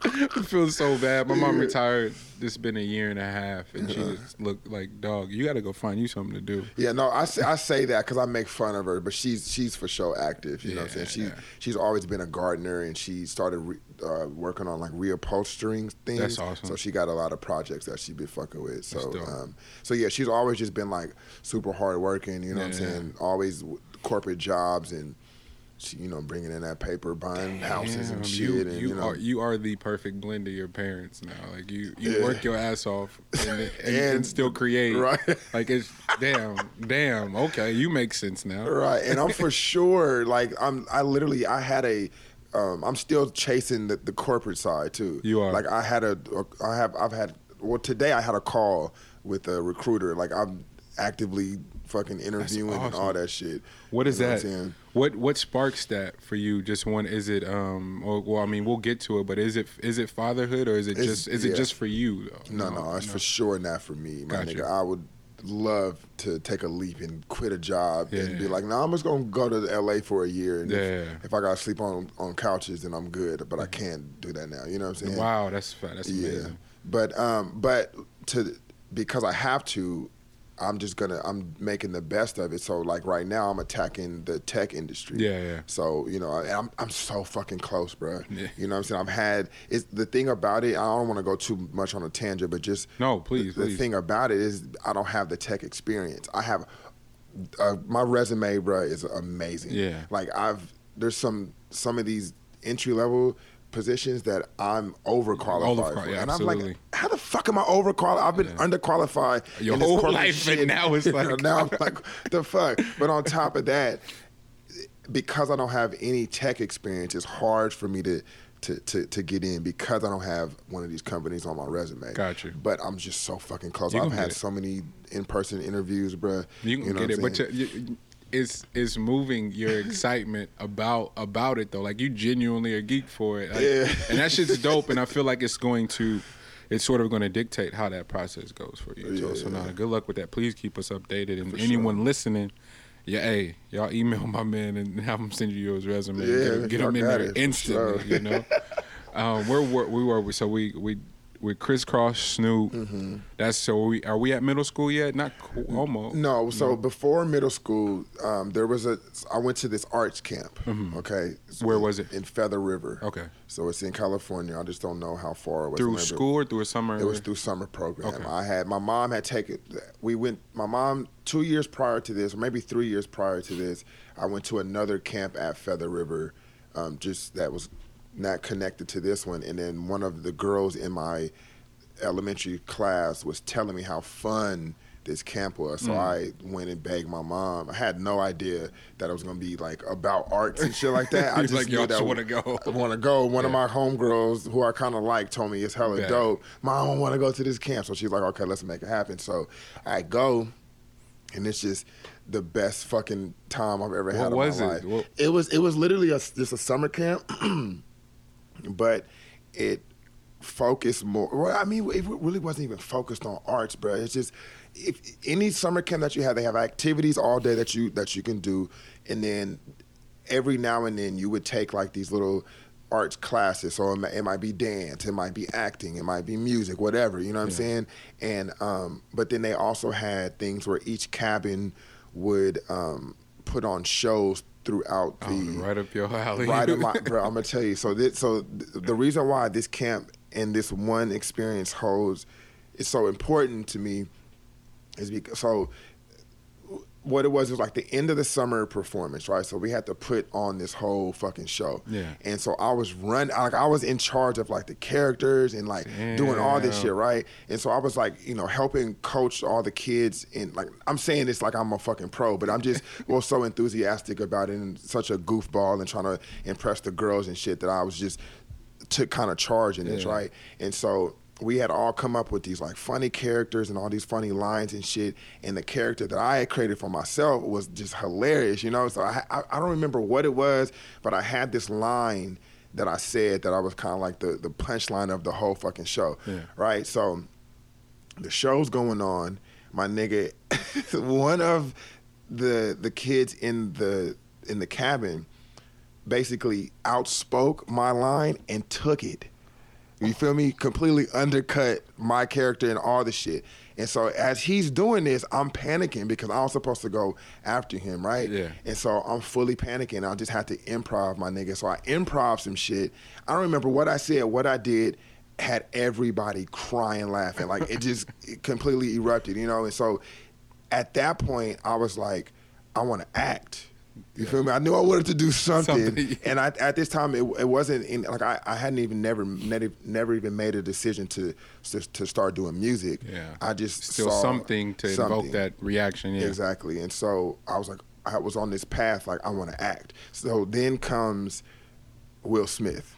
[laughs] I feel so bad. My mom retired. It's been a year and a half, and she just looked like dog. You got to go find you something to do. Yeah, no, I say, I say that because I make fun of her, but she's she's for sure active. You know what I'm saying? She yeah. she's always been a gardener, and she started re, uh, working on like reupholstering things. That's awesome. So she got a lot of projects that she been fucking with. So um, so yeah, she's always just been like super hard working. You know what I'm Yeah. saying? Always w- corporate jobs and. She, you know, bringing in that paper, buying houses Damn, and you, and you you, know, are you are the perfect blend of your parents now. Like you, you Yeah. work your ass off and, and, [laughs] and, And- still create. right. Like it's damn, damn. Okay, you make sense now. Right, and I'm for [laughs] sure like I'm. I literally I had a. Um, I'm still chasing the, the corporate side too. You are. like I had a. I have. I've had. Well, today I had a call with a recruiter. Like I'm actively fucking interviewing and all that shit. What is You know that? What what sparks that for you? Just one? Is it um? Or, well, I mean, we'll get to it, but is it is it fatherhood or is it It's- just is it just for you though? No, no, it's for sure not for me, my Gotcha. nigga. I would love to take a leap and quit a job and be Yeah. like, nah, I'm just gonna go to LA for a year. And Yeah. if, if I gotta sleep on on couches, then I'm good. But I can't do that now. You know what I'm saying? Wow, that's that's amazing. But um, but to because I have to, I'm just gonna I'm making the best of it. So like right now, I'm attacking the tech industry. Yeah, yeah. So you know, I- I'm I'm so fucking close, bro. Yeah. You know what I'm saying? I've had it's the thing about it. I don't want to go too much on a tangent, but just No, please, The, the thing about it is I don't have the tech experience. I have uh, my resume, bro, is amazing. Yeah. Like I've there's some some of these entry level positions that I'm overqualified Overqual- for, yeah, and I'm like, how the fuck am I overqualified? I've been underqualified Your whole life, and now it's [laughs] like- now I'm like, the fuck. But on top of that, because I don't have any tech experience, it's hard for me to. To, to, to get in because I don't have one of these companies on my resume. Got you. But I'm just so fucking close. You I've had so many in person interviews, bruh. You can know get it, but saying? you, you, it's it's moving your excitement about about it though. Like you genuinely are geek for it, Like, Yeah. and that shit's [laughs] dope. And I feel like it's going to, it's sort of going to dictate how that process goes for you. so, Yeah, so now, yeah. good luck with that. Please keep us updated. And For anyone listening, yeah, hey, y'all email my man and [laughs] have him send you his resume. Yeah, get, get him in there instantly. sure. You know, [laughs] um, were we were so we we. We Kris Kross Snoop. Mm-hmm. That's so. We are we at middle school yet? Not almost. No, so before middle school, um, there was a. I went to this arts camp. Okay, Mm-hmm. Where was it? In Feather River. Okay. So it's in California. I just don't know how far it was. Through school or through a summer? It was through summer program. Okay. I had my mom had taken. We went. My mom two years prior to this, or maybe three years prior to this, I went to another camp at Feather River, um, just that was not connected to this one. And then one of the girls in my elementary class was telling me how fun this camp was. Mm. So I went and begged my mom. I had no idea that it was gonna be like about arts and shit like [laughs] that. I just like, knew "Y'all that wanna go." I want to go. One of my homegirls who I kind of like told me it's hella Yeah. dope. Mom, I want to go to this camp. So she's like, okay, let's make it happen. So I go, and it's just the best fucking time I've ever had What in was my it? life. What- It was it was literally a, just a summer camp, [clears throat] but it focused more. Well, I mean, it really wasn't even focused on arts, bro. It's just if any summer camp that you have, they have activities all day that you that you can do, and then every now and then you would take like these little arts classes. So it might, it might be dance, it might be acting, it might be music, whatever. You know what I'm saying? And um, but then they also had things where each cabin would um, put on shows throughout Oh, the right up your alley. right in my [laughs] bro. I'm gonna tell you. So this, so th- the reason why this camp and this one experience holds is so important to me is because so what it was it was like the end of the summer performance, right? So we had to put on this whole fucking show. Yeah. And so I was run like I was in charge of like the characters and like doing all this shit, right? And so I was like, you know, helping coach all the kids and like I'm saying this like I'm a fucking pro, but I'm just [laughs] well so enthusiastic about it and such a goofball and trying to impress the girls and shit that I was just took kind of charge in this, right? And so we had all come up with these like funny characters and all these funny lines and shit. And the character that I had created for myself was just hilarious, you know. So I I, I don't remember what it was, but I had this line that I said that I was kind of like the the punchline of the whole fucking show, Yeah. right? So the show's going on. My nigga, [laughs] one of the the kids in the in the cabin basically outspoke my line and took it. You feel me? Completely undercut my character and all the shit. And so as he's doing this, I'm panicking because I was supposed to go after him, right? Yeah. And so I'm fully panicking. I just had to improv my nigga. So I improv some shit. I don't remember what I said, what I did, had everybody crying, laughing. Like it just [laughs] it completely erupted, you know? And so at that point, I was like, I want to act. You feel me? I knew I wanted to do something, Something. [laughs] and I, at this time, it, it wasn't in, like I, I hadn't even never, never never even made a decision to to, to start doing music. Yeah. I just Still saw something to invoke something. that reaction. Yeah. Exactly. And so I was like, I was on this path, like I want to act. So then comes Will Smith.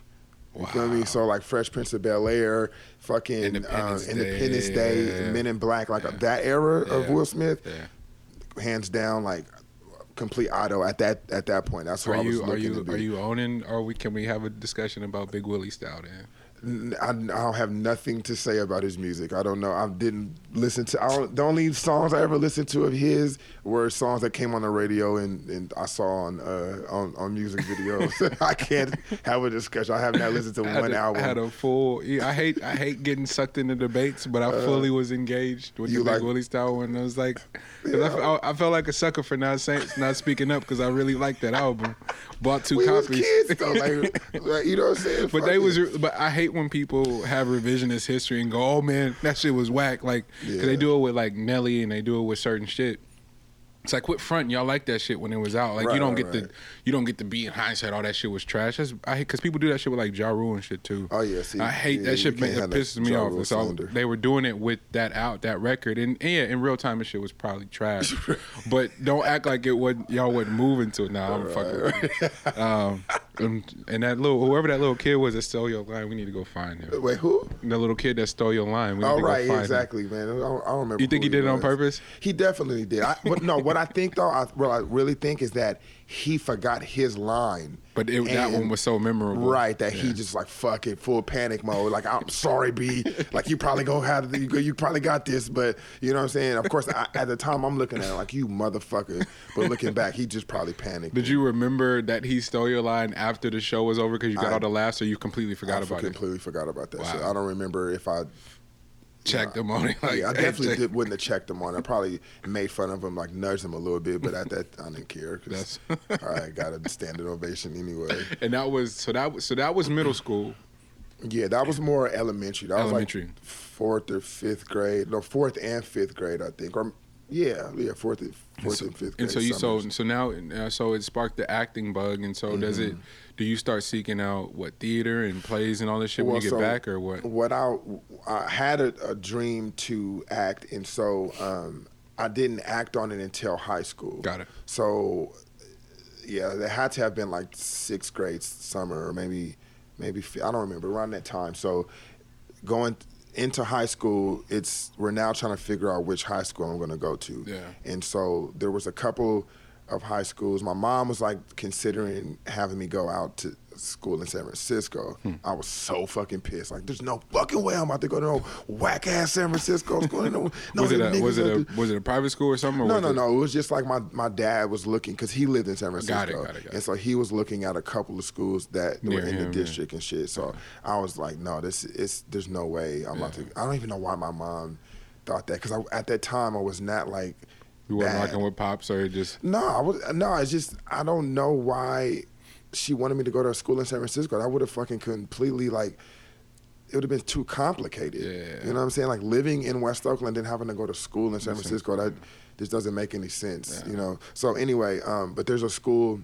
You feel me? So like Fresh Prince of Bel Air, fucking Independence uh, Independence Day, Day. Men in Black, like Yeah. that era of Will Smith, Yeah. hands down, like complete auto at that at that point. That's what Are I was you are looking you to be. are you owning? Or we can we have a discussion about Big Willie style then? I, I don't have nothing to say about his music. I don't know. I didn't listen to. I the only songs I ever listened to of his were songs that came on the radio and, and I saw on uh, on, on music videos. [laughs] I can't have a discussion. I have not listened to one a, album. I had a full. I hate I hate getting sucked into debates, but I fully was engaged with the Uh, you Big like- Willie style one. I was like, 'cause I, I, felt like a sucker for not saying not speaking up because I really liked that album. Bought two we copies. kids though, like, [laughs] like, you know what I'm saying. But Fuck they it. was, but I hate when people have revisionist history and go, "Oh man, that shit was whack." Like, Yeah. they do it with like Nelly and they do it with certain shit. It's like what front y'all like that shit when it was out. Like Right, you don't right, get right. the you don't get to be in hindsight. All that shit was trash. That's, I hate because people do that shit with like Ja Rule and shit too. Oh, yeah, see, I hate yeah, that shit. Man, it that pisses me Ja off. So slander. they were doing it with that out that record, and, and yeah, in real time, the shit was probably trash. [laughs] but don't act like it would y'all wasn't moving to it. Nah, I'm fucking. Um, and, and that little whoever that little kid was that stole your line, we need to go find him. Wait, who? The little kid that stole your line, we need Oh to go right, find him. exactly, man. I don't, I don't remember. You think who he did it on purpose? He definitely did. I, but no, what [laughs] I think though, I, what I really think is that he forgot his line. But it, that one was so memorable. Right, that he just like fuck it, full panic mode. Like I'm sorry, B. Like you probably gonna have you, you probably got this, but you know what I'm saying. Of course, I, at the time I'm looking at it like you motherfucker, but looking back, he just probably panicked. Did you remember that he stole your line after the show was over because you got I- all the laughs, or you completely forgot I about it? completely forgot about that Wow. shit. I don't remember if I. Checked him on it. Like, yeah, I definitely did, wouldn't have checked him on. I probably made fun of him, like nudged him a little bit, but at that I didn't care. 'cause I got a standing ovation anyway. [laughs] And that was so that was so that was middle school. Yeah, that was more elementary. That Elementary. was like fourth or fifth grade. No, fourth and fifth grade, I think. Or yeah, yeah, fourth and fourth so, and fifth and so you so summers. so now uh, so it sparked the acting bug, and so does it? Mm-hmm. Do you start seeking out what theater and plays and all this shit when Well, you get so back, or what? What I I had a, a dream to act, and so um, I didn't act on it until high school. Got it. So yeah, there had to have been like sixth grade summer, or maybe maybe I don't remember around that time. So going into high school, it's we're now trying to figure out which high school I'm going to go to. Yeah. And so there was a couple of high schools. My mom was like considering having me go out to school in San Francisco. Hmm. I was so fucking pissed. Like, there's no fucking way I'm about to go to no whack ass San Francisco [laughs] school. No, no, was it a, was it a was it a private school or something? Or no, no, it, no. It was just like my, my dad was looking because he lived in San Francisco, Got it, got it, got and so he was looking at a couple of schools that Near were in him, the district and shit. So I was like, no, this is there's no way I'm about to. I don't even know why my mom thought that because at that time I was not like You weren't rocking with pops, or just No, I was no. It's just I don't know why she wanted me to go to a school in San Francisco. I would have fucking completely like. It would have been too complicated. Yeah. You know what I'm saying? Like living in West Oakland and having to go to school in San Francisco. That just doesn't make any sense. Yeah. You know. So anyway, um, but there's a school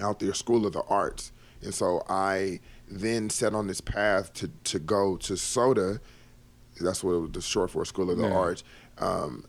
out there, School of the Arts, and so I then set on this path to to go to SOTA. That's what it was the short for School of the Yeah. Arts. Um,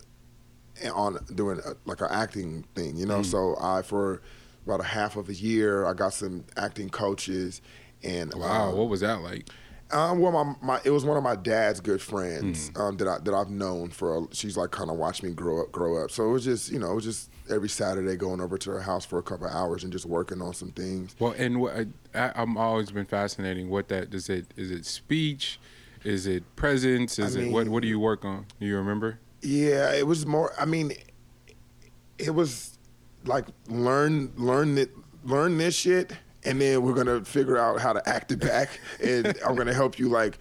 on doing a, like an acting thing, you know. Mm. So I for about a half of a year, I got some acting coaches, and wow. um, what was that like? um, well, my, my it was one of my dad's good friends Hmm. um, that I that I've known for. A, she's like kind of watched me grow up, grow up. So it was just you know it was just every Saturday going over to her house for a couple of hours and just working on some things. Well, and what I, I, I'm always been fascinating. What that is it? Is it speech? Is it presence? Is I it what? What do you work on? Do you remember? Yeah, it was more. I mean, it was like learn learn it learn this shit, and then we're gonna figure out how to act it back, [laughs] and I'm gonna help you like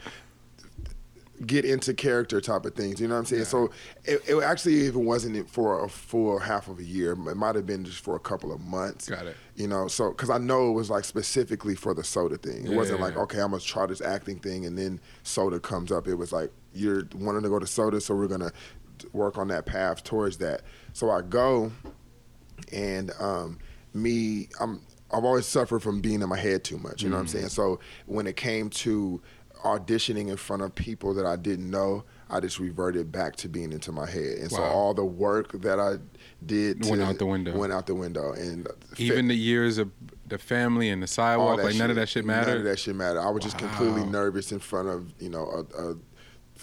get into character type of things. You know what I'm saying? So it, it actually even wasn't for a full half of a year. It might have been just for a couple of months. Got it. You know, so because I know it was like specifically for the SOTA thing. It Yeah, wasn't yeah, like yeah. okay, I'm gonna try this acting thing, and then SOTA comes up. It was like you're wanting to go to SOTA, so we're gonna work on that path towards that. So I go, and um, me, I'm I've always suffered from being in my head too much. You know what I'm Mm-hmm. saying? So when it came to auditioning in front of people that I didn't know, I just reverted back to being into my head, and so all the work that I did Went out the window. Went out the window, and Even the years of the family and the sidewalk, like none of that shit mattered. None of that shit mattered. I was just completely nervous in front of you know a, a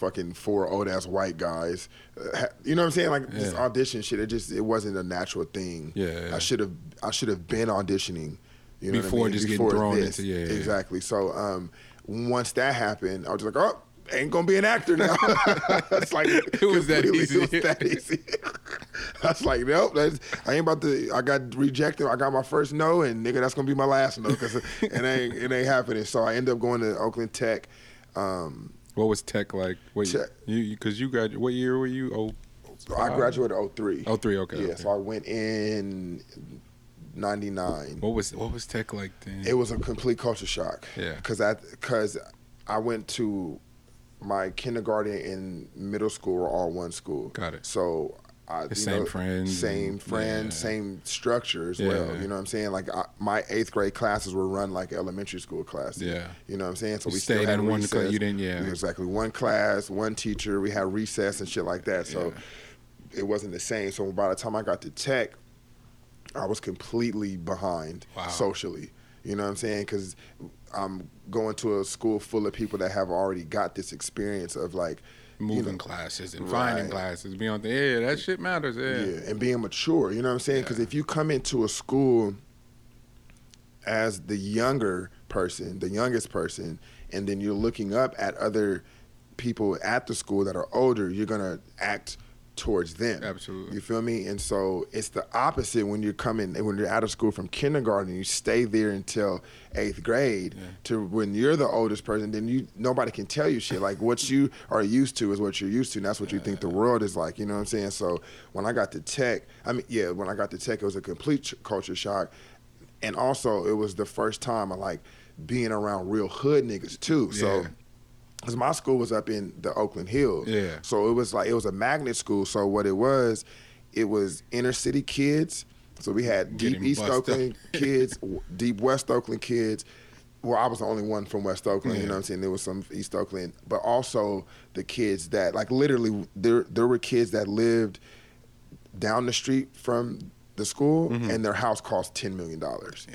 fucking four old ass white guys. Uh, you know what I'm saying? Like this audition shit. It just it wasn't a natural thing. Yeah, yeah. I should have I should have been auditioning. You know what I Before mean? just getting thrown this. into- yeah, yeah, yeah. exactly. So um, once that happened, I was just like, oh. Ain't gonna be an actor now. [laughs] it's like [laughs] it was that easy. It was that [laughs] easy. I was like, nope. That's, I ain't about to. I got rejected. I got my first no, and nigga, that's gonna be my last no because it ain't it ain't happening. So I end up going to Oakland Tech. Um, What was tech like? Wait, Tech. you because you, got what year were you? Oh, I graduated 03. oh three. Okay. Yeah, okay. so I went in '99. What was what was tech like then? It was a complete culture shock. Yeah. Because I because I went to my kindergarten and middle school were all one school. Got it. So I, The you same know, friends same friends, yeah. same structure as Yeah. well. You know what I'm saying? Like I, my eighth grade classes were run like elementary school classes. Yeah. you know what I'm saying? So You we still stayed had in one recess. you didn't- yeah. exactly one class, one teacher. We had recess and shit like that. So it wasn't the same. So by the time I got to tech, I was completely behind Wow. socially. You know what I'm saying? Because I'm going to a school full of people that have already got this experience of like moving you know, classes and finding classes, be on the yeah, that shit matters. Yeah, yeah, and being mature. You know what I'm saying? Because if you come into a school as the younger person, the youngest person, and then you're looking up at other people at the school that are older, you're gonna act towards them. Absolutely. You feel me? And so it's the opposite when you're coming when you're out of school from kindergarten. You stay there until eighth grade. To when you're the oldest person, then you nobody can tell you shit. Like what you are used to is what you're used to, and that's what you think the world is like. You know what I'm saying? So when I got to tech, I mean, yeah, when I got to tech, it was a complete ch- culture shock, and also it was the first time I like being around real hood niggas too. So. Yeah. Cause my school was up in the Oakland Hills, Yeah. so it was like it was a magnet school. So what it was, it was inner city kids. So we had deep East Oakland [laughs] kids, deep West Oakland kids. Well, I was the only one from West Oakland. You know what I'm saying? There was some East Oakland, but also the kids that like literally there there were kids that lived down the street from the school, and their house cost ten million dollars.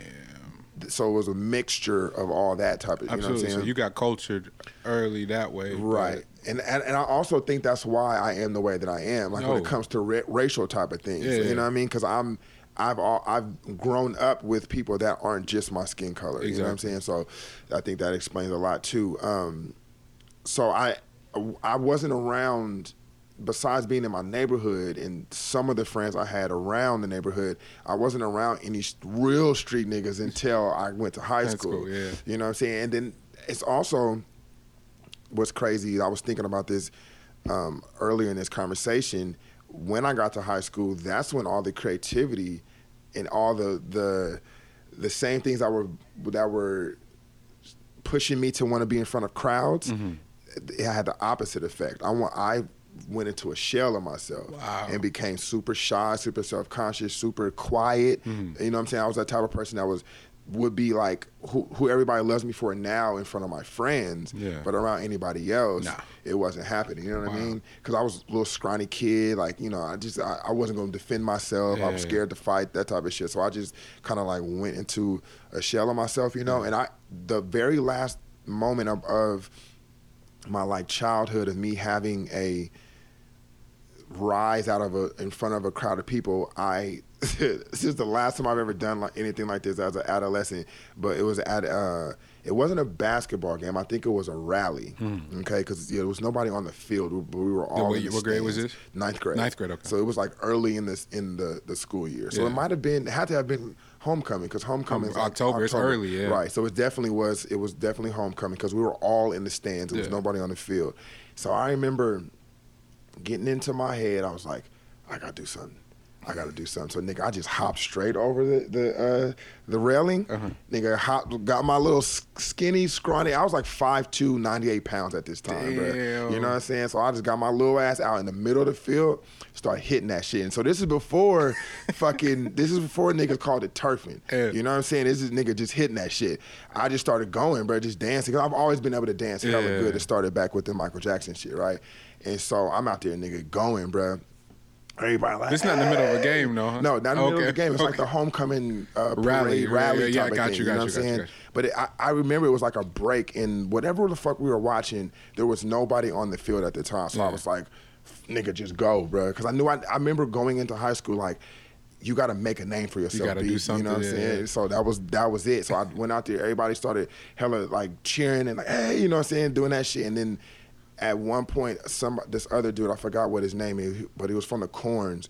So it was a mixture of all that type of. You know what I'm absolutely. saying? so you got cultured early that way, but- Right. And, and and I also think that's why I am the way that I am. Like when it comes to ra- racial type of things, Yeah, you yeah. know what I mean? Because I'm I've all, I've grown up with people that aren't just my skin color. You know what I'm saying? So I think that explains a lot too. Um, so I I wasn't around. Besides being in my neighborhood and some of the friends I had around the neighborhood, I wasn't around any real street niggas until I went to high, High school. school, yeah. You know what I'm saying? And then it's also what's crazy. I was thinking about this um, earlier in this conversation. When I got to high school, that's when all the creativity and all the the the same things that were that were pushing me to want to be in front of crowds. It had the opposite effect. I want I went into a shell of myself Wow. and became super shy, super self conscious, super quiet. Mm-hmm. You know what I'm saying? I was that type of person that was would be like who, who everybody loves me for now in front of my friends, Yeah. but around anybody else, Nah. it wasn't happening. You know what I mean? Because I was a little scrawny kid, like you know, I just I, I wasn't going to defend myself. I was Yeah. scared to fight that type of shit. So I just kind of like went into a shell of myself, you know. And I the very last moment of, of my like childhood of me having a rise out of a in front of a crowd of people i [laughs] this is the last time i've ever done like anything like this as an adolescent but it was at uh it wasn't a basketball game. I think it was a rally okay? Because there was nobody on the field we, we were all the what grade was this? ninth grade. Ninth grade, okay. so it was like early in this in the the school year. So Yeah. it might have been it had to have been homecoming because homecoming is like October, it's early, yeah. right so it definitely was it was definitely homecoming because we were all in the stands. There was nobody on the field. So i remember getting into my head, I was like, I gotta do something. I gotta do something. So nigga, I just hopped straight over the the uh, the railing. Uh-huh. Nigga, hopped, got my little skinny, scrawny. I was like 5'2", 98 pounds at this time, bro. You know what I'm saying? So I just got my little ass out in the middle of the field, start hitting that shit. And so this is before [laughs] fucking. This is before niggas called it turfing. Yeah. You know what I'm saying? This is nigga just hitting that shit. I just started going, bro, just dancing. Cause I've always been able to dance hella Yeah. good. It started back with the Michael Jackson shit, right? And so I'm out there, nigga, going, bro. Everybody like This not in the middle of a game, though, huh? No, not in the middle of Okay, the game. It's like the homecoming uh, parade, Rally, rally, yeah, yeah, type of got thing. you, got know you, what I'm got you, saying? got. But it, I, I remember it was like a break, and whatever the fuck we were watching, there was nobody on the field at the time. So I was like, "Nigga, just go, bro," because I knew I, I remember going into high school like. You got to make a name for yourself. You gotta do B, You know something, what I'm yeah, saying? yeah. So that was that was it. So I went out there. Everybody started hella like cheering and like, hey, you know what I'm saying, doing that shit. And then at one point, some this other dude, I forgot what his name is, but he was from the Corns.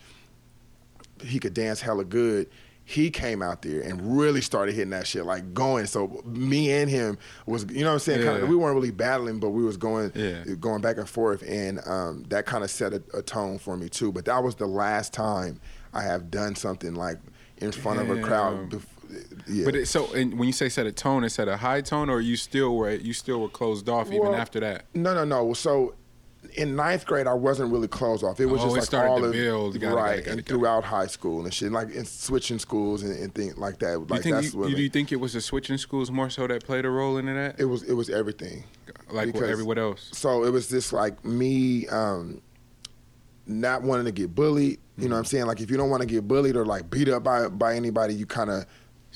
He could dance hella good. He came out there and really started hitting that shit, like going. So me and him was, you know what I'm saying? Kinda, we weren't really battling, but we was going, Yeah. going back and forth, and um, that kind of set a, a tone for me too. But that was the last time I have done something like in front of a crowd. Damn. Yeah. But it, so, and when you say set a tone, it set a high tone, or you still were you still were closed off even after that? No, no, no. So in ninth grade, I wasn't really closed off. It was Oh, just like started all to of build. Got it, got it, right, got and got it. throughout high school and shit, like and switching schools and, and things like that. Do you Like think that's you, what do you think it was the switching schools more so that played a role into that? it was. It was everything. like what, everyone else. So it was just like me um, not wanting to get bullied. You know what I'm saying? Like if you don't want to get bullied or like beat up by by anybody, you kind of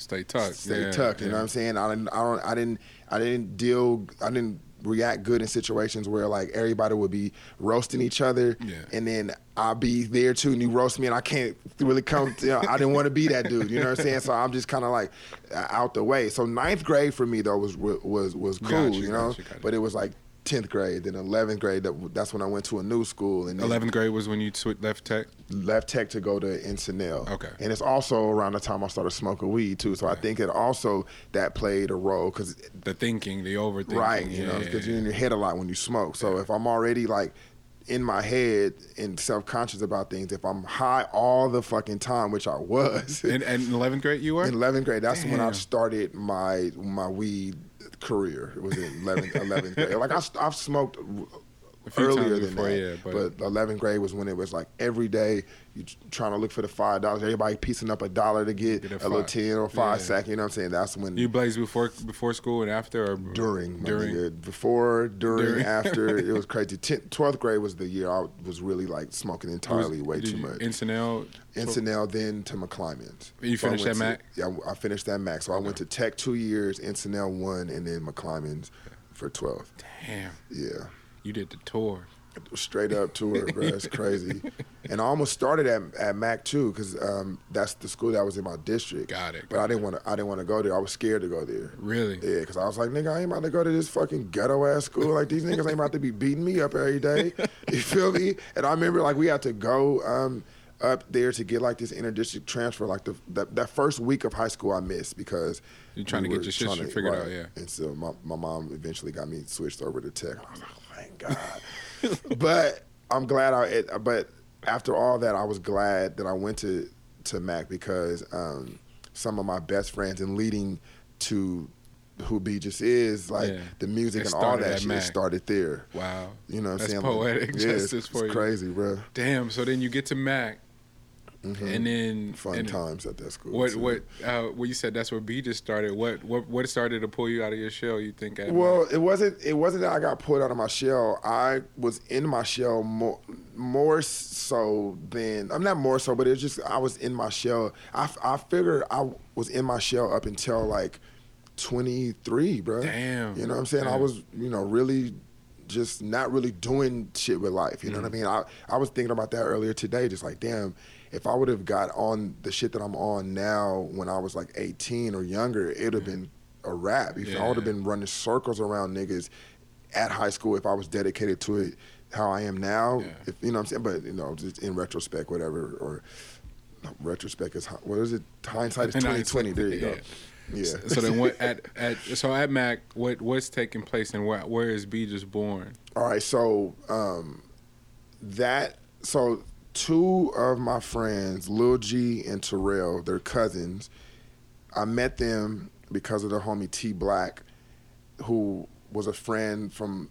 Stay tucked. stay yeah, tucked. You know what I'm saying? I didn't. I don't. I didn't. I didn't deal. I didn't react good in situations where like everybody would be roasting each other, Yeah. and then I'll be there too, and you roast me, and I can't really come. You know, I didn't want to be that dude. You know what I'm saying? So I'm just kind of like out the way. So ninth grade for me though was was was cool. Gotcha, you know, gotcha, gotcha. but it was like. 10th grade, then 11th grade. That, that's when I went to a new school and 11th grade was when you swi left tech. left tech to go to Encinal. Okay. And it's also around the time I started smoking weed too. So I think it also that played a role because The thinking, the overthinking. right, you know, because yeah, you're in your head a lot when you smoke. So if I'm already like in my head and self conscious about things, if I'm high all the fucking time, which I was yeah. And, and in 11th grade you were? in 11th grade, that's when I started my my weed career. It was in 11th, 11th grade. Like I, I've smoked earlier than before, that. yeah, but, but- 11th grade was when it was like every day you tr- trying to look for the five dollars. Everybody piecing up a dollar to get, Get a a, little ten or five Yeah. sack. You know what I'm saying? That's when You blaze before before school and after or during, during nigga. before, during, During. [laughs] after. It was crazy. 10th, 12th grade was the year I was really like smoking Was- entirely way too you- much. Encinal. Encinal, then to McClymonds. You So finished went at to- Yeah, I finished that Mac. So I went to Tech two years, Encinal one, and then McClymonds for 12. Damn, Yeah. You did the tour. straight up tour, bro. It's [laughs] crazy. And I almost started at, at Mac too, because um, that's the school that was in my district. Got it, But got I didn't want to. I didn't want to go there. I was scared to go there. Really? Yeah, because I was like, nigga, I ain't about to go to this fucking ghetto ass school. Like these niggas ain't about to be beating me up every day. [laughs] You feel me? And I remember like we had to go um, up there to get like this interdistrict transfer. Like the that, that first week of high school, I missed because you're trying to we get were your shit to- figured out, yeah. And so my my mom eventually got me switched over to tech. I was like, God. but I'm glad I. It, but after all that, I was glad that I went to to Mac because um, some of my best friends and leading to who B just is like Yeah. the music It and all that shit Mac. started there. Wow. You know what I'm That's saying? poetic yeah, justice it's for you. It's crazy, bro. Damn. So then you get to Mac, and then Fun and times at that school. What too. what uh, well you said that's where B just started. What what what started to pull you out of your shell? You think? Well, Mac? it wasn't. It wasn't that I got pulled out of my shell. I was in my shell more, more so than I'm not more so, but it's just I was in my shell. I, I figured I was in my shell up until like 23, bro. Damn. You know what I'm saying? I was, you know, really just not really doing shit with life. You know what I Mm. mean? I, I was thinking about that earlier today, just like, damn, if I would have got on the shit that I'm on now when I was like 18 or younger, it would have been a wrap. If feel- I would have been running circles around niggas at high school if I was dedicated to it how I am now. Yeah. If you know what I'm saying? But you know, just in retrospect, whatever or no, retrospect is what is it? Hindsight is twenty twenty. There you go. Yeah. So, so then what at [laughs] at so at Mac what what's taking place and where where is B just born? All right, so um, that so two of my friends, Lil G and Terrell, they're cousins. I met them because of the homie T Black, who was a friend from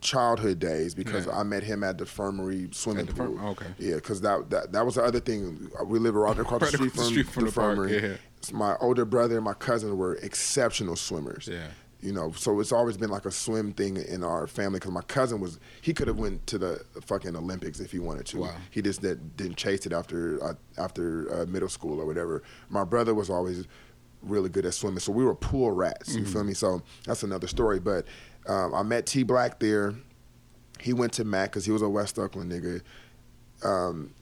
childhood days because Yeah. I met him at the DeFremery swimming the pool. firm- okay. Yeah, because that, that that was the other thing. We live right across [laughs] Right the street across the from, street from the the DeFremery. yeah. So my older brother and my cousin were exceptional swimmers Yeah. You know so it's always been like a swim thing in our family because my cousin was he could have went to the fucking olympics if he wanted to. Wow. he just did, didn't chase it after uh, after uh, middle school or whatever. My brother was always really good at swimming so we were pool rats you feel me? So that's another story but um, i met t black there. He went to mac because he was a west oakland nigga. Um,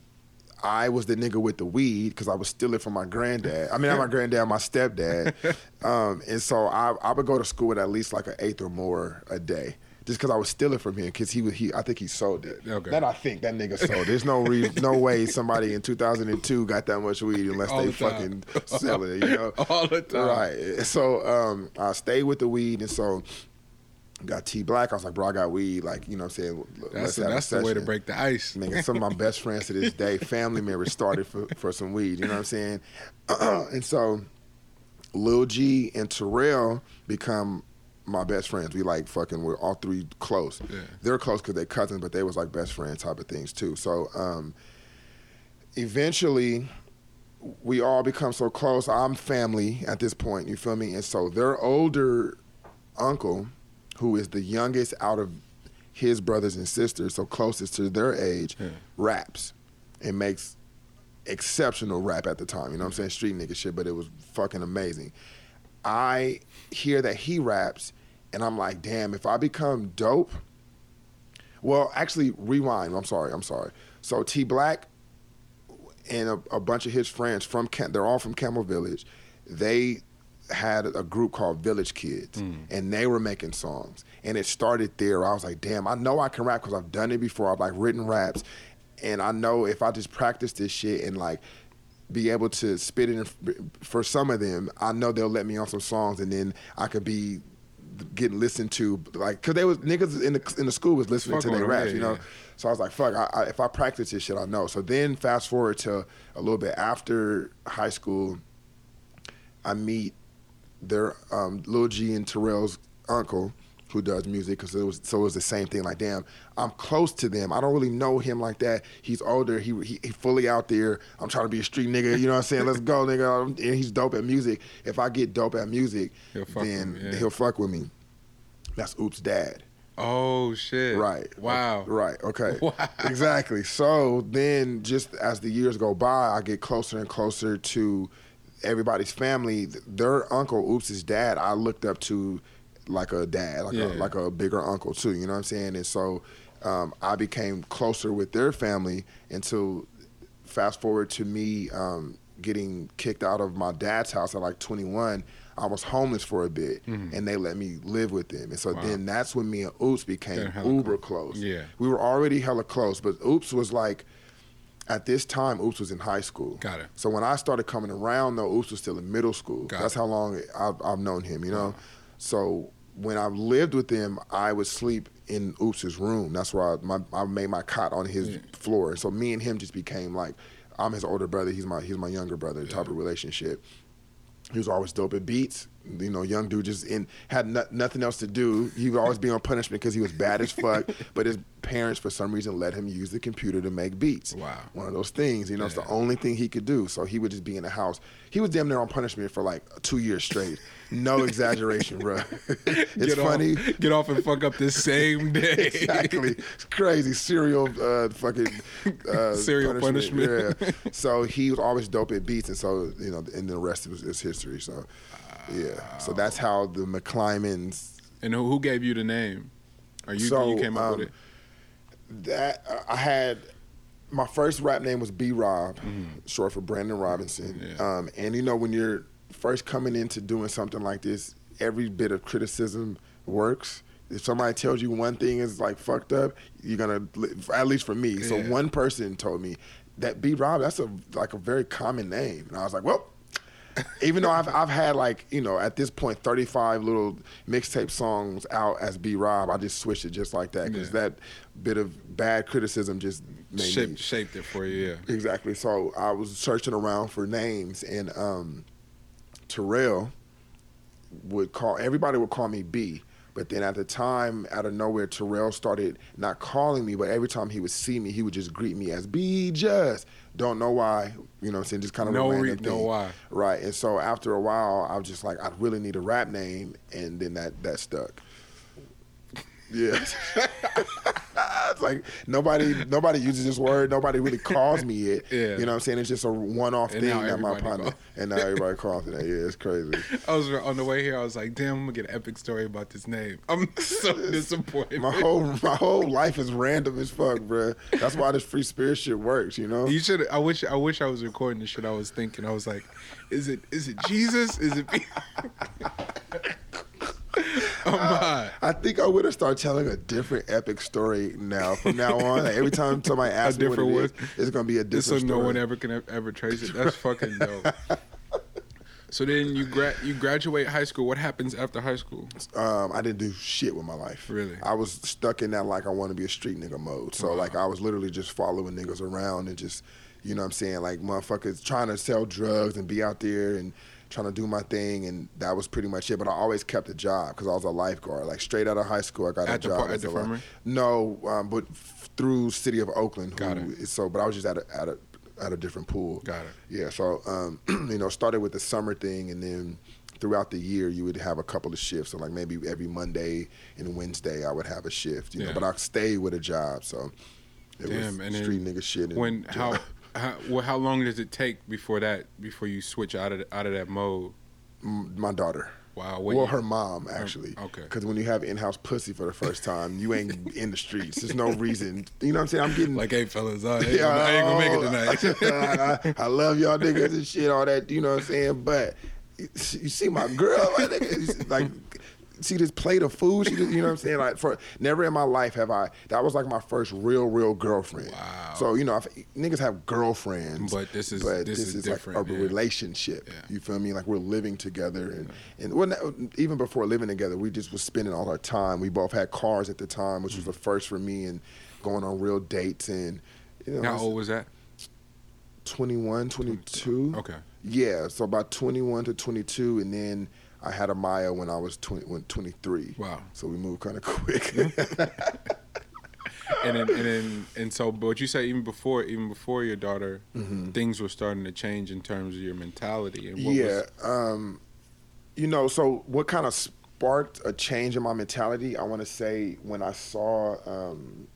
I was the nigga with the weed because I was stealing from my granddad. I mean, not my granddad, my stepdad. [laughs] Um, and so I, I would go to school with at least like an eighth or more a day. Just because I was stealing from him, because he was he, I think he sold it. Okay. That I think that nigga sold. it. There's no reason, [laughs] no way somebody in 2002 got that much weed unless All they the fucking selling it. You know, [laughs] All the time. Right. So um, I stayed with the weed, and so got T Black. I was like, bro, I got weed. Like, you know what I'm saying? That's a that's the way to break the ice. Nigga, some of my best [laughs] friends to this day, family members started for, for some weed. You know what I'm saying? [clears throat] and so Lil G and Terrell become my best friends. We like fucking. We're all three close. Yeah. They're close because they're cousins, but they was like best friends type of things too. So um, eventually, we all become so close. I'm family at this point. You feel me? And so their older uncle, who is the youngest out of his brothers and sisters, so closest to their age, Yeah. raps and makes exceptional rap at the time. You know what I'm saying? Street nigga shit, but it was fucking amazing. I hear that he raps, and I'm like, damn, if I become dope. Well, actually, rewind. I'm sorry. I'm sorry. So T Black and a, a bunch of his friends from Cam- they're all from Campbell Village. They had a group called Village Kids, mm. and they were making songs. And it started there. I was like, damn, I know I can rap because I've done it before. I've like written raps, and I know if I just practice this shit and like be able to spit it in, for some of them, I know they'll let me on some songs, and then I could be getting listened to like because they was niggas in the in the school was listening Fuck to their raps, you know. yeah. So I was like, fuck, I, I, if I practice this shit, I know. So then fast forward to a little bit after high school, I meet their um, Lil G and Terrell's uncle who does music because it was so it was the same thing. Like, damn, I'm close to them. I don't really know him like that. He's older. He he, he fully out there. I'm trying to be a street nigga. You know what I'm saying? Let's go, nigga. And he's dope at music. If I get dope at music, He'll fuck then me, yeah. he'll fuck with me. That's Oops' dad. Oh shit. Right. Wow. Right. Okay. [laughs] Wow. Exactly. So then, just as the years go by, I get closer and closer to everybody's family. Their uncle, Oops's dad, I looked up to like a dad, like Yeah. a like a bigger uncle too. You know what I'm saying? And so um, I became closer with their family until fast forward to me um, getting kicked out of my dad's house at like 21. I was homeless for a bit, and they let me live with them. And so Mm-hmm. Wow. then that's when me and Oops became uber close. Yeah. We were already hella close, but Oops was like, at this time, Oops was in high school. Got it. So when I started coming around, though, Oops was still in middle school. Got That's it. how long I've, I've known him, you know? So when I lived with him, I would sleep in Oops's room. That's where I, my, I made my cot on his mm. floor. So me and him just became like, I'm his older brother, he's my, he's my younger brother type of relationship. He was always dope at beats. You know, young dude just in had no, nothing else to do. He would always be on punishment because he was bad as fuck. [laughs] But his parents, for some reason, let him use the computer to make beats. Wow. One of those things. You know, it's the only thing he could do. So he would just be in the house. He was damn near on punishment for like two years straight. No exaggeration, bro. [laughs] it's get funny. Off, get off and fuck up this same [laughs] day. exactly. It's crazy. Serial uh, fucking uh, [laughs] Serial punishment. Yeah. So he was always dope at beats, and so you know, and the rest is, is history. So yeah. So that's how the McClymonds. And who, who gave you the name? Or you, So, you came up with um, it? That uh, I had. My first rap name was B Rob, short for Brandon Robinson. Mm-hmm. Yeah. Um, and you know, when you're first coming into doing something like this, every bit of criticism works. If somebody tells you one thing is like fucked up, you're gonna at least for me. So one person told me that B Rob, that's a like a very common name, and I was like, well. Even though I've [laughs] I've had like you know at this point 35 little mixtape songs out as B Rob, I just switched it just like that because Yeah. that bit of bad criticism just made me Shaped, shaped it for you, yeah. Exactly. So I was searching around for names, and um, Terrell would call everybody would call me B. But then at the time, out of nowhere, Terrell started not calling me, but every time he would see me, he would just greet me as B. Just don't know why, you know. what I'm saying just kind of No random re- thing. no why. Right. And so after a while, I was just like, I really need a rap name, and then that that stuck. Yeah. [laughs] it's like nobody nobody uses this word. Nobody really calls me it. [laughs] Yeah. You know what I'm saying? It's just a one off thing that my partner call- and now everybody calls it that. Yeah, it's crazy. [laughs] I was on the way here. I was like, "Damn, I'm gonna get an epic story about this name." I'm so disappointed. My whole my whole life is random as fuck, bruh. That's why this free spirit shit works, you know? You should. I wish. I wish I was recording this shit. I was thinking. I was like, "Is it? Is it Jesus? Is it?" Me?" [laughs] oh my! I think I would have started telling a different epic story now. From now on, like every time [laughs] somebody asks me what it different is, it's gonna be a Just so different no one ever can ever trace it. That's fucking dope. [laughs] So then you gra- you graduate high school. What happens after high school? um, I didn't do shit with my life. Really? I was stuck in that like I want to be a street nigga mode. So like I was literally just following niggas around and just, you know what I'm saying, like motherfuckers trying to sell drugs and be out there and trying to do my thing, and that was pretty much it. But I always kept a job because I was a lifeguard. Like straight out of high school, I got At a job par- at the li- No, um, but f- through City of Oakland. Got it. So, but I was just at a at a at a different pool. Got it. Yeah. So, um, [clears throat] you know, started with the summer thing, and then throughout the year, you would have a couple of shifts. So, like maybe every Monday and Wednesday, I would have a shift. You Yeah. know, but I stayed with a job. So, it Damn, was and street nigga shit. and When job. how [laughs] how well, how long does it take before that before you switch out of out of that mode? My daughter. Wow. Well, her mom actually. Oh, okay. Because when you have in-house pussy for the first time, you ain't in the streets. There's no reason. You know what I'm saying? I'm getting like, hey fellas, I ain't, gonna, I ain't gonna make it oh, tonight. [laughs] I, I love y'all niggas and shit, all that. You know what I'm saying? But you see my girl, my nigga, like. See this plate of food, she just, you know what I'm saying? Like for never in my life have I. That was like my first real, real girlfriend. Wow. So you know, if, niggas have girlfriends, But this is- but this this, is is, like a yeah. relationship. Yeah. You feel me? Like we're living together, and and well, even before living together, we just was spending all our time. We both had cars at the time, which was the first for me, and going on real dates and. You know, How it's old was that? 21, 22. Okay. Yeah, so about 21 to 22, and then I had a Maya when I was 20, when 23. Wow. So we moved kind of quick. [laughs] And then and then and so, but you say even before even before your daughter, things were starting to change in terms of your mentality and what yeah. was Um, you know, so what kind of sparked a change in my mentality? I want to say when I saw um,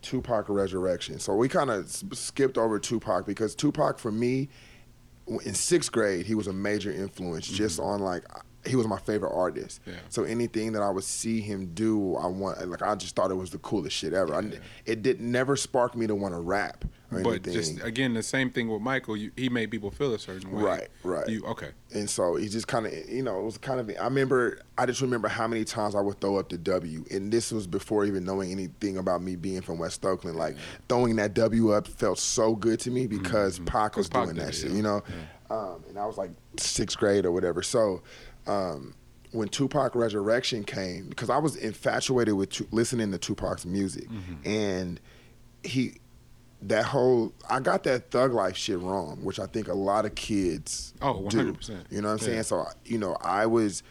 Tupac Resurrection. So we kind of skipped over Tupac because Tupac for me in sixth grade he was a major influence just mm-hmm. on like he was my favorite artist. Mm-hmm. Yeah. So anything that I would see him do, I want like I just thought it was the coolest shit ever. I, it did never spark me to want to rap or but anything. just again the same thing with Michael. You, he made people feel a certain way. Right, right. You okay? And so he just kind of, you know, it was kind of. I remember, I just remember how many times I would throw up the W, and this was before even knowing anything about me being from West Oakland. Like throwing that W up felt so good to me because Pac was Mm-hmm. Pac doing did that it, shit, yeah. you know. Um, and I was like sixth grade or whatever. So um, when Tupac Resurrection came, because I was infatuated with tu- listening to Tupac's music, Mm-hmm. and he that whole I got that thug life shit wrong, which I think a lot of kids Oh, do. 100%. You know what I'm Yeah. saying? So you know, I was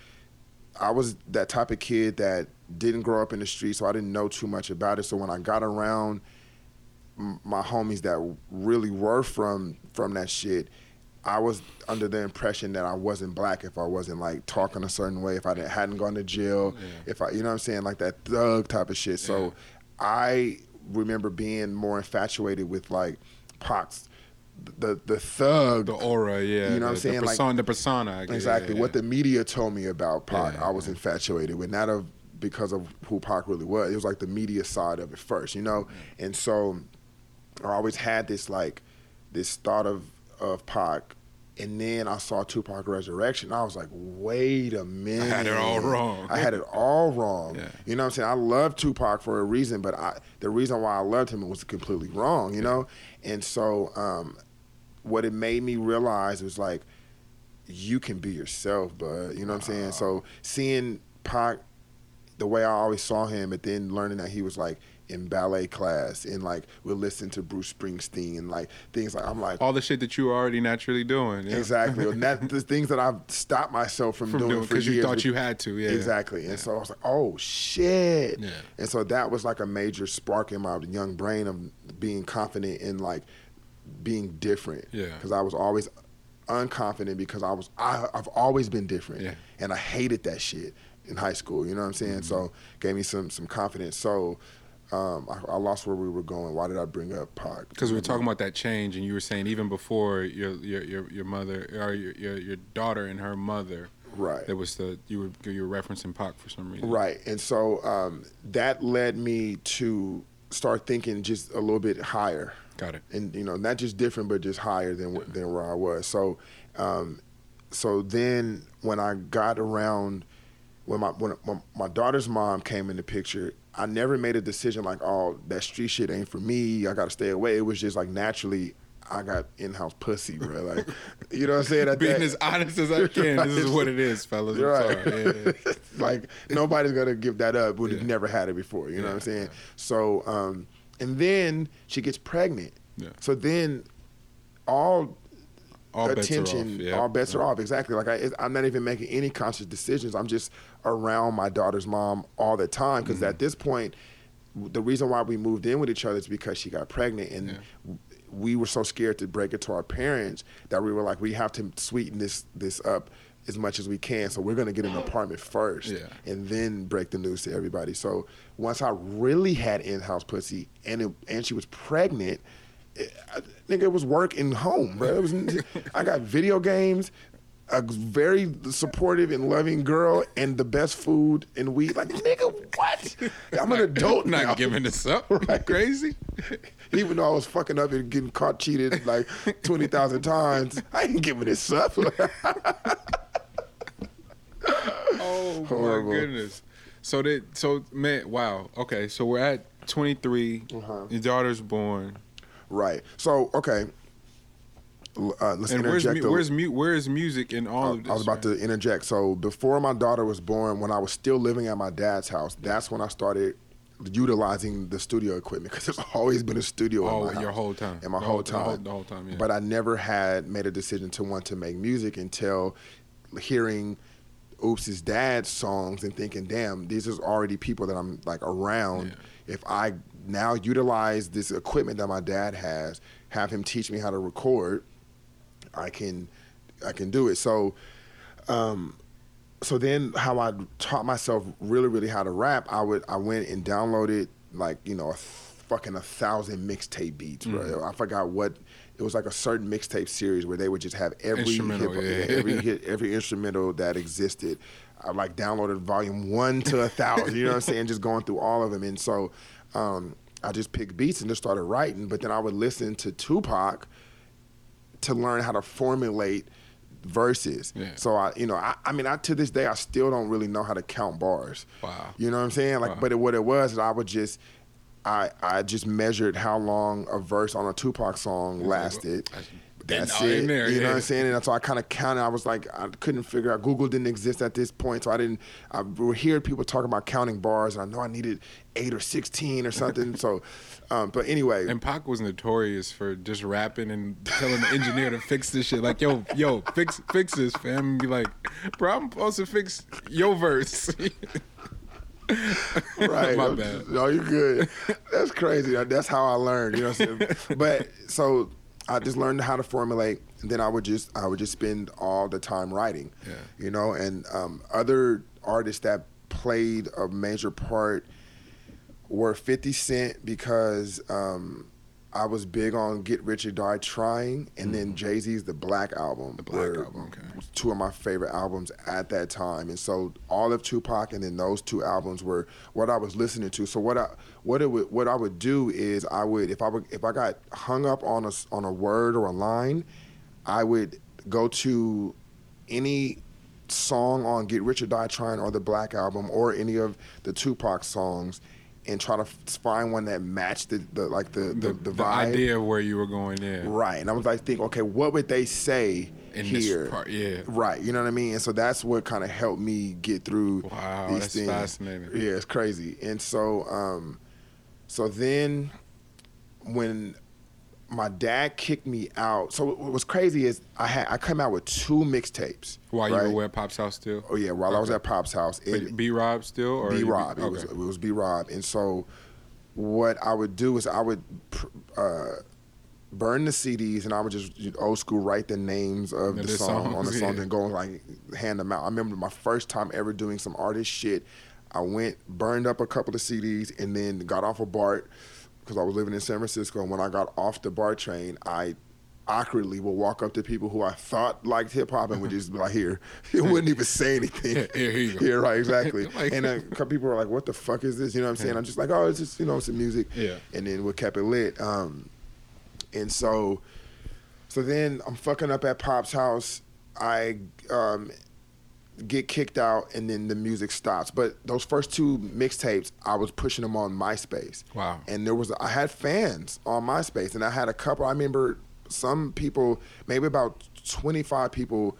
I was that type of kid that didn't grow up in the street, so I didn't know too much about it. So when I got around my homies that really were from from that shit, I was under the impression that I wasn't black if I wasn't like talking a certain way, if I didn't, hadn't gone to jail, Yeah. if I, you know what I'm saying, like that thug type of shit. So I remember being more infatuated with like Pac's the the thug The aura, yeah. You know what I'm saying? The Like- persona, the persona. I guess, exactly yeah, what the media told me about Pac. Yeah, I was yeah. infatuated with, not of because of who Pac really was. It was like the media side of it first, you know. And so I always had this like this thought of of Pac. And then I saw Tupac Resurrection. I was like, wait a minute. [laughs] I had it all wrong. I had it all wrong. Yeah. You know what I'm saying? I love Tupac for a reason, but I the reason why I loved him was completely wrong, you know? And so um, what it made me realize was like, you can be yourself, bud. You know what I'm saying? So seeing Pac the way I always saw him, and then learning that he was like in ballet class and like would listen to Bruce Springsteen and like things like I'm like all the shit that you were already naturally doing. Yeah. exactly and that the things that I've stopped myself from, From doing, because you thought you had to. Yeah. Exactly. And so I was like, oh shit. Yeah. And so that was like a major spark in my young brain of being confident in like being different. Yeah. Because I was always unconfident because I was I, I've always been different. Yeah. And I hated that shit in high school. You know what I'm saying? Mm-hmm. So gave me some some confidence. So um, I, I lost where we were going. Why did I bring up Pac? Because we were talking about that change, and you were saying even before your your your, your mother or your, your your daughter and her mother, Right. there was the you were you were referencing Pac for some reason. Right. And so um, that led me to start thinking just a little bit higher. Got it. and you know not just different but just higher than wh- than where I was. So, um, so then when I got around when my when, when my daughter's mom came in the picture, I never made a decision like, oh, that street shit ain't for me. I got to stay away. It was just like naturally. I got in-house pussy, bro. Like, [laughs] you know what I'm saying? At Being that- as honest as I [laughs] can, this is what it is, [laughs] fellas. I'm Right. Yeah, yeah. like nobody's gonna give that up when you've Yeah. never had it before. You know what I'm saying? So, um, and then she gets pregnant. Yeah. So then, all All bets attention. off, yeah. All bets are off. Exactly. Like I, I'm not even making any conscious decisions. I'm just around my daughter's mom all the time because Mm-hmm. at this point, the reason why we moved in with each other is because she got pregnant and. Yeah. We were so scared to break it to our parents that we were like, we have to sweeten this this up as much as we can. So we're gonna get an apartment first, Yeah. and then break the news to everybody. So once I really had in-house pussy and it, and she was pregnant, it, I, nigga, it was work and home, bro. It was, [laughs] I got video games, a very supportive and loving girl, and the best food and weed. Like, nigga, what? I'm an adult [laughs] not now. giving this up. [laughs] Right. Crazy. Even though I was fucking up and getting caught cheated like 20,000 times, I ain't giving this up. Oh Horrible. my goodness. So that so man, wow. Okay, so we're at 23. Uh-huh. Your daughter's born. Right. So, okay. Uh, let's And where's interject. mu- a- where's mu- where's music in all of this? I was about man? to interject. So before my daughter was born, when I was still living at my dad's house, that's when I started utilizing the studio equipment because there's [laughs] always been a studio Oh, in my house. your whole time. In my The whole whole- the whole- time. the whole time, yeah. But I never had made a decision to want to make music until hearing Oops's dad's songs and thinking, damn, these is already people that I'm like around. If I now utilize this equipment that my dad has, have him teach me how to record, I can I can do it. So um so then how I taught myself really really how to rap, I would I went and downloaded like, you know, a fucking a thousand mixtape beats, Mm. bro. I forgot what it was like a certain mixtape series where they would just have every hip- yeah. every [laughs] hit, every instrumental that existed. I like downloaded volume one to a thousand. You know what I'm saying? Just going through all of them, and so um, I just picked beats and just started writing. But then I would listen to Tupac to learn how to formulate verses. Yeah. So I, you know, I, I mean, I to this day I still don't really know how to count bars. Wow. You know what I'm saying? Like, Wow. but it, what it was is I would just. I, I just measured how long a verse on a Tupac song lasted. That's- in it. there, you know yeah. what I'm saying? And so I kind of counted. I was like, I couldn't figure out. Google didn't exist at this point, so I didn't. I would hear people talking about counting bars, and I know I needed eight or sixteen or something. so, [laughs] um, but anyway, And Pac was notorious for just rapping and telling the engineer to fix this shit. Like, yo, yo, fix fix this, fam. And be like, bro, I'm supposed to fix your verse. [laughs] right? My bad. no, you're good. That's crazy. That's how I learned. You know what I'm saying? but so I just learned how to formulate. And then I would just I would just spend all the time writing. Yeah. You know, and um, other artists that played a major part were 50 Cent because um, I was big on Get Rich or Die Trying, and then Jay Z's The Black Album. Mm-hmm. The Black Album, okay. Two of my favorite albums at that time, and so all of Tupac and then those two albums were what I was listening to. So what I what it would what I would do is I would if I would if I got hung up on a on a word or a line, I would go to any song on Get Rich or Die Trying or the Black Album or any of the Tupac songs and try to find one that matched the, the like the the, the, the, idea of where you were going there. Right. And I was like think, okay, what would they say In here? this part, yeah. Right. You know what I mean? And so that's what kind of helped me get through Wow, these that's things. fascinating. Yeah, it's crazy. And so um so then when my dad kicked me out. So what was crazy is I had I come out with two mixtapes. While you were at Pop's house still? Oh yeah, while I was at Pop's house. B Rob still? Or B Rob. It was it was B Rob, and so what I would do is I would pr- uh, burn the CDs, and I would just old school write the names of the song on the songs, songs [laughs] yeah. and go and like hand them out. I remember my first time ever doing some artist shit. I went burned up a couple of CDs and then got off a BART because I was living in San Francisco. And when I got off the BART train, I awkwardly would walk up to people who I thought liked hip hop and would just be like, "Here," [laughs] it wouldn't even say anything. [laughs] Here, here. Yeah, right, exactly. [laughs] Like- and a couple people were like, "What the fuck is this?" You know what I'm saying? I'm just like, "Oh, it's just you know some music." Yeah. And then we kept it lit. Um, and so, so then I'm fucking up at Pop's house. I um, get kicked out, and then the music stops. But those first two mixtapes, I was pushing them on MySpace. Wow. And there was I had fans on MySpace, and I had a couple. I remember some people, maybe about 25 people,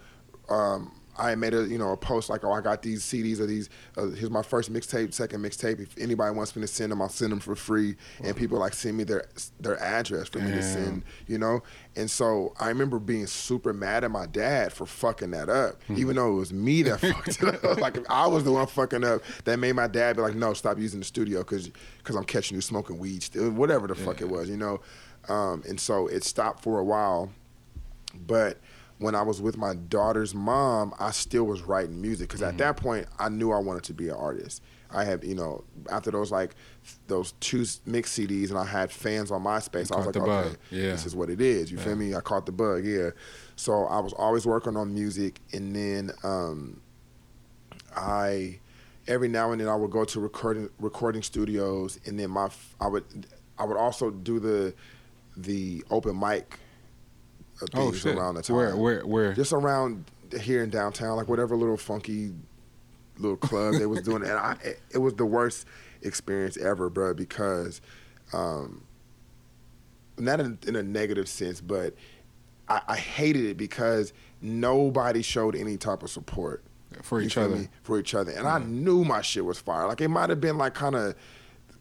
um, I made a you know a post like, oh, I got these CDs or these. Uh, here's my first mixtape, second mixtape. If anybody wants me to send them, I'll send them for free. And people like send me their their address for me to send. You know, and so I remember being super mad at my dad for fucking that up, even though it was me that [laughs] fucked it up. Like if I was the one fucking up, that made my dad be like, no, stop using the studio because because I'm catching you smoking weed, still, whatever the fuck it was, you know. Um, and so it stopped for a while, but when I was with my daughter's mom, I still was writing music because at that point I knew I wanted to be an artist. I had, you know, after those like those two mix CDs, and I had fans on MySpace. I was Caught like, the okay, bug. Yeah. this is what it is. You Yeah. feel me? I caught the bug, yeah. So I was always working on music, and then um, I every now and then I would go to recording recording studios, and then my I would I would also do the the open mic Oh things shit! around the time Where where where? just around here in downtown, like whatever little funky little club they was [laughs] doing, and I it, it was the worst experience ever, bro, because um, not in, in a negative sense, but I, I hated it because nobody showed any type of support for each other. me? for each other, and I knew my shit was fire. Like it might have been like kind of.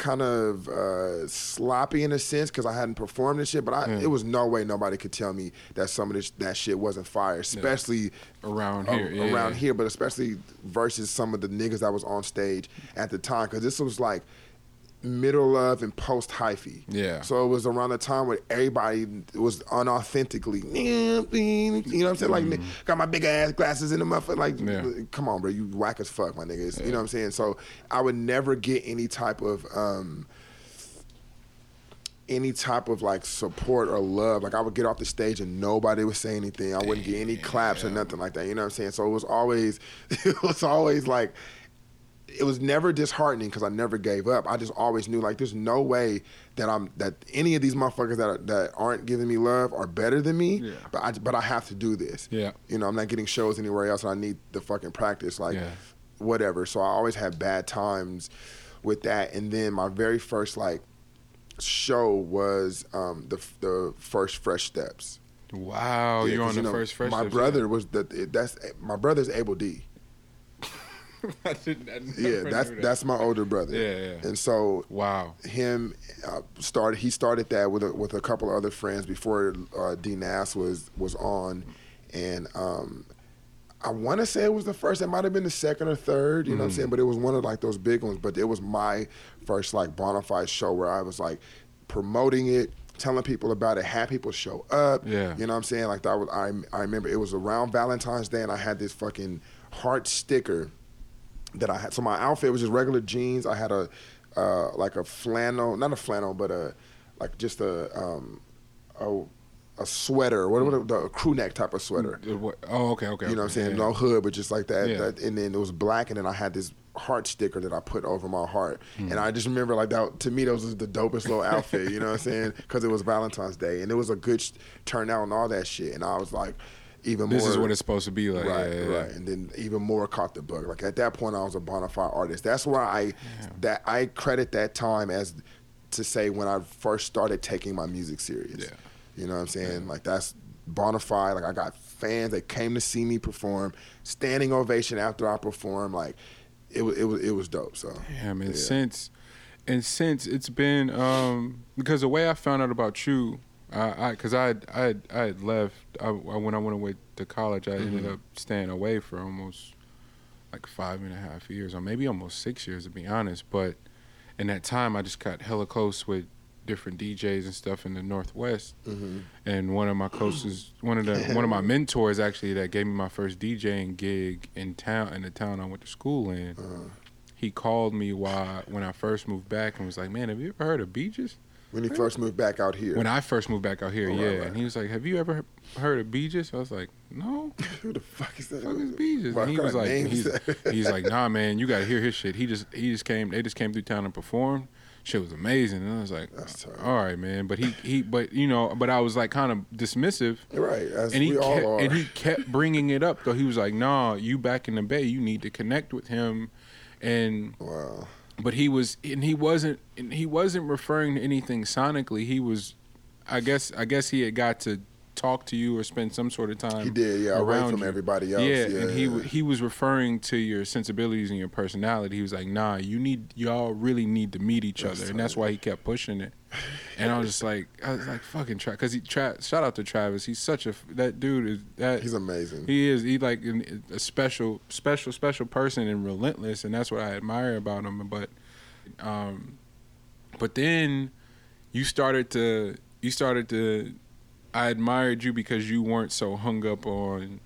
Kind of uh, sloppy in a sense because I hadn't performed this shit, but I, Yeah. it was no way nobody could tell me that some of this that shit wasn't fire, especially Around a- here, yeah, around here, but especially versus some of the niggas that was on stage at the time, because this was like middle of and post hyphy. Yeah. So it was around the time where everybody was unauthentically, you know what I'm saying? Like, Mm-hmm. got my big ass glasses in the motherfucker. Like, Yeah. come on, bro, you whack as fuck, my niggas. You know what I'm saying? So I would never get any type of. um any type of like support or love. Like I would get off the stage and nobody would say anything. I wouldn't get any claps or nothing like that. You know what I'm saying? So it was always, [laughs] it was always like, it was never disheartening because I never gave up. I just always knew like there's no way that I'm that any of these motherfuckers that are, that aren't giving me love are better than me. Yeah. But I but I have to do this. Yeah. You know I'm not getting shows anywhere else and I need the fucking practice like Yeah. whatever. So I always had bad times with that. And then my very first like show was um, the the first Fresh Steps. Wow, Yeah, you're on you the know, first fresh. My Steps, brother was the that's my brother's Abel D. [laughs] I didn't, I Yeah, that's that. that's my older brother. Yeah, yeah. And so wow. him uh, started. He started that with a, with a couple of other friends before uh, D Nas was was on, and um, I want to say it was the first. It might have been the second or third. You know what I'm saying? But it was one of like those big ones. But it was my first like bona fide show where I was like promoting it. Telling people about it, had people show up. Yeah. you know what I'm saying. Like that was I. I remember it was around Valentine's Day, and I had this fucking heart sticker that I had. So my outfit was just regular jeans. I had a uh, like a flannel, not a flannel, but a like just a um, a, a sweater, what what the a crew neck type of sweater. Oh, okay, okay. You know what I'm saying? yeah. No hood, but just like that, Yeah. that. And then it was black, and then I had this heart sticker that I put over my heart. Hmm. And I just remember like that. To me, that was the dopest little outfit. You know what I'm saying? Because it was Valentine's Day, and it was a good sh- turnout and all that shit. And I was like, even This more. This is what it's supposed to be like. Right, yeah, yeah, right, and then even more caught the bug. Like at that point, I was a bona fide artist. That's why I that I credit that time as to say when I first started taking my music serious. Yeah. You know what I'm saying? Like that's bona fide. Like I got fans that came to see me perform, standing ovation after I performed. Like it was it was it was dope. So Yeah, man. Yeah. Since and since it's been um because the way I found out about you, I I because I had- I had, I had left I, when I went away to college, I ended Mhm. up staying away for almost like five and a half years, or maybe almost six years to be honest. But in that time, I just got hella close with different DJs and stuff in the Northwest. mhm. and one of my coaches, one of the one of my [laughs] mentors actually that gave me my first DJing gig in town in the town I went to school in. Uh, He called me while when I first moved back and was like, "Man, have you ever heard of Beaches?" When he first moved back out here, When I first moved back out here, Oh, yeah. right, right. And he was like, "Have you ever heard of Beaches?" I was like, "No." [laughs] who the fuck is that? Fuck is Beaches? What And he was like, he's, [laughs] he's like, nah, man, you gotta hear his shit. He just he just came. They just came through town and performed. Shit was amazing. And I was like, That's all right, man. But he he but you know, but I was like kind of dismissive. right, as and he we all kept, are. and he kept bringing it up though. He was like, "Nah, you back in the Bay, you need to connect with him." And wow. But he was and he wasn't and he wasn't referring to anything sonically. He was, I guess, I guess he had got to talk to you or spend some sort of time. He did, yeah, away from you. everybody else. Yeah, Yeah, and he yeah. he was referring to your sensibilities and your personality. He was like, "Nah, you need y'all really need to meet each That's other," and that's why he kept pushing it. And I was just like, I was like, "Fucking Travis," because he tra- shout out to Travis. He's such a that dude is that He's amazing. he is he like an, a special special special person and relentless, and that's what I admire about him. But um, but then you started to you started to I admired you because you weren't so hung up on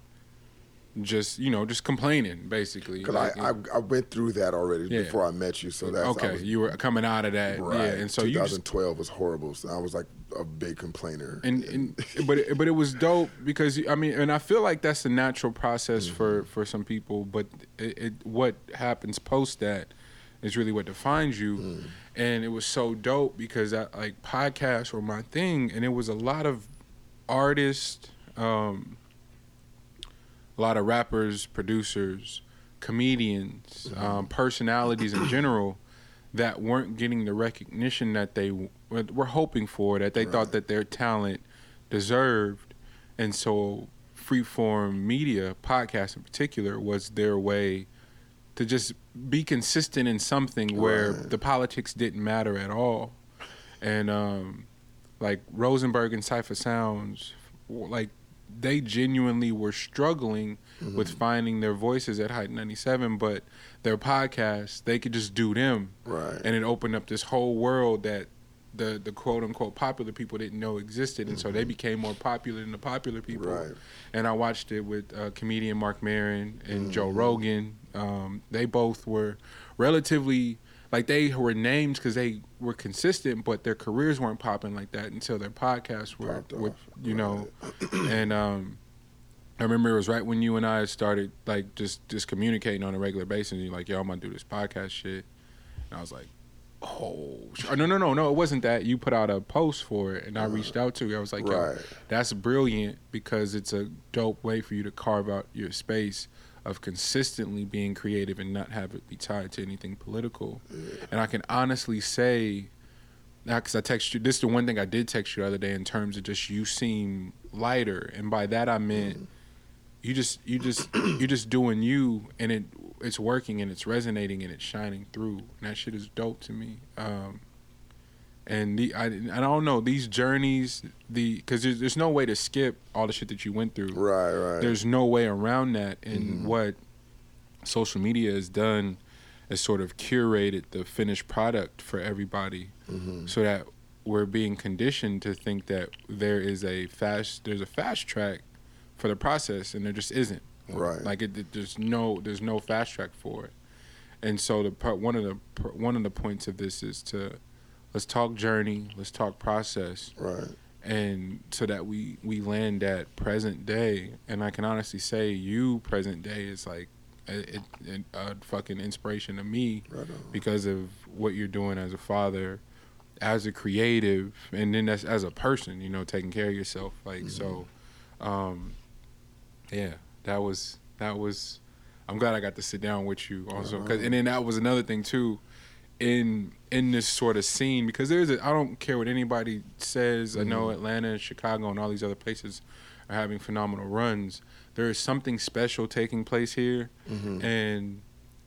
just you know just complaining basically. Because Like, I, I I went through that already Yeah. before I met you, so that's okay, was- you were coming out of that, right. yeah, and so you just 2012 was horrible. So I was like a big complainer. and, and but it, but it was dope because I mean, and I feel like that's a natural process for Mm-hmm. for some people. But it, it what happens post that is really what defines you. Mm. And it was so dope because I, like podcasts were my thing, and it was a lot of artists, um, a lot of rappers, producers, comedians, um, personalities in general that weren't getting the recognition that they w- were hoping for, that they Right. thought that their talent deserved. And so, freeform media, podcasts in particular, was their way to just be consistent in something where Right. the politics didn't matter at all. And um, like Rosenberg and Cipha Sounds, like they genuinely were struggling with finding their voices at Hot 97, but their podcast, they could just do them. right. And it opened up this whole world that the, the quote unquote popular people didn't know existed. And so they became more popular than the popular people. Right. And I watched it with uh, comedian Marc Maron and Joe Mm-hmm. Rogan. Um, they both were relatively like they were named because they were consistent, but their careers weren't popping like that until their podcasts were, were you know. [clears throat] and um, I remember it was right when you and I started like just just communicating on a regular basis. And you're like, "Yo, I'm gonna do this podcast shit," and I was like. Oh no no no no! It wasn't that you put out a post for it, and I reached out to you. I was like, "Yo, Right. that's brilliant because it's a dope way for you to carve out your space of consistently being creative and not have it be tied to anything political. And I can honestly say, because I text you, this is the one thing I did text you the other day in terms of just you seem lighter, and by that I meant you just you just [clears throat] you just doing you, and it it's working and it's resonating and it's shining through, and that shit is dope to me. Um, and the I, I don't know these journeys the because there's, there's no way to skip all the shit that you went through Right, right. there's no way around that and Mm-hmm. what social media has done is sort of curated the finished product for everybody Mm-hmm. so that we're being conditioned to think that there is a fast there's a fast track for the process and there just isn't Right. like it, it- there's no there's no fast track for it and so the part one of the one of the points of this is to let's talk journey let's talk process. Right. and so that we we land at present day and i can honestly say you present day is like a, a, a fucking inspiration to me Right because of what you're doing as a father as a creative and then as, as a person you know taking care of yourself like so um yeah that was that was i'm glad i got to sit down with you also 'cause- and then that was another thing too in in this sort of scene because there's a I don't care what anybody says. I know Atlanta, and Chicago, and all these other places are having phenomenal runs. There is something special taking place here, and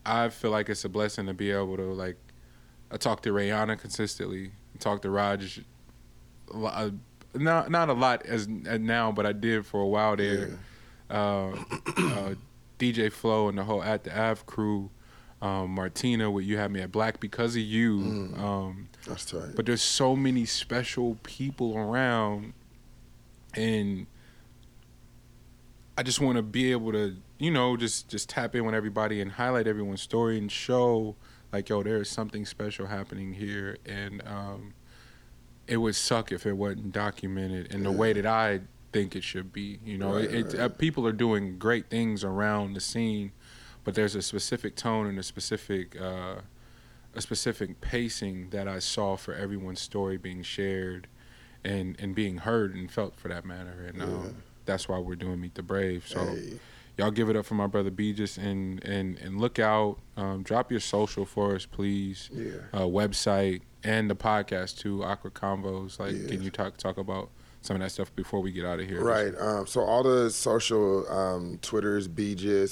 I feel like it's a blessing to be able to like. I talk to Rayana consistently. I talk to Raj, uh, not not a lot as, as now, but I did for a while there. Uh, uh, [coughs] DJ Flow and the whole At the Ave crew. Um, Martina, with you had me at Black because of you. Um, That's tight. but there's so many special people around, and I just want to be able to, you know, just just tap in with everybody and highlight everyone's story and show like, yo, there is something special happening here, and um, it would suck if it wasn't documented in the way that I think it should be. You know, Right, it, it, right. uh, people are doing great things around the scene, but there's a specific tone and a specific. Uh, a specific pacing that I saw for everyone's story being shared and and being heard and felt for that matter. And um, that's why we're doing Meet the Brave. So Hey. y'all give it up for my brother Beegis and and and look out. Um, drop your social for us, please. Yeah. Uh, website and the podcast too. Awkward Convos. Like, Yeah. can you talk talk about some of that stuff before we get out of here. Right. Um, so all the social um, Twitter's BGIS,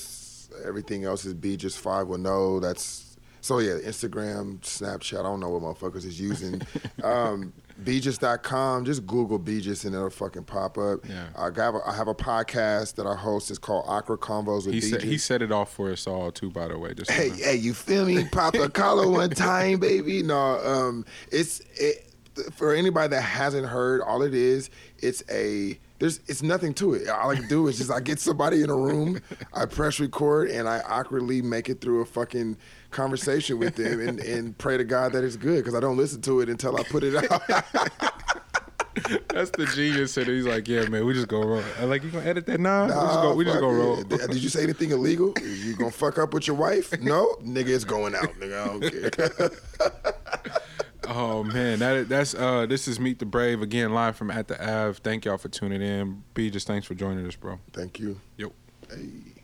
everything else is BGIS five will know. That's so yeah. Instagram, Snapchat. I don't know what motherfuckers is using. [laughs] um, BGIS.com. Just Google BGIS and it'll fucking pop up. Yeah. I got. A, I have a podcast that I host. It's called Awkward Convos with He said he set it off for us all too. By the way, just Hey, you hey, you feel me? Pop a collar [laughs] one time, baby. No, um, it's it for anybody that hasn't heard. All it is, it's a there's it's nothing to it. All I can do is just I get somebody in a room, I press record, and I awkwardly make it through a fucking conversation with them, and, and pray to God that it's good because I don't listen to it until I put it out. That's the genius. And he's like, yeah, man, we just go roll. I'm like, you gonna edit that now? we just go, we just roll. Did, did you say anything illegal? You gonna fuck up with your wife? No, nigga, it's going out. Nigga, I don't care. Oh man, that that's uh this is Meet the Brave again live from at the Ave. Thank y'all for tuning in. B just thanks for joining us, bro. Thank you. Yo. Hey.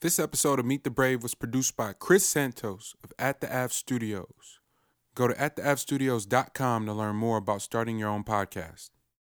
This episode of Meet the Brave was produced by Chris Santos of At the Ave Studios. Go to attheavestudios.com to learn more about starting your own podcast.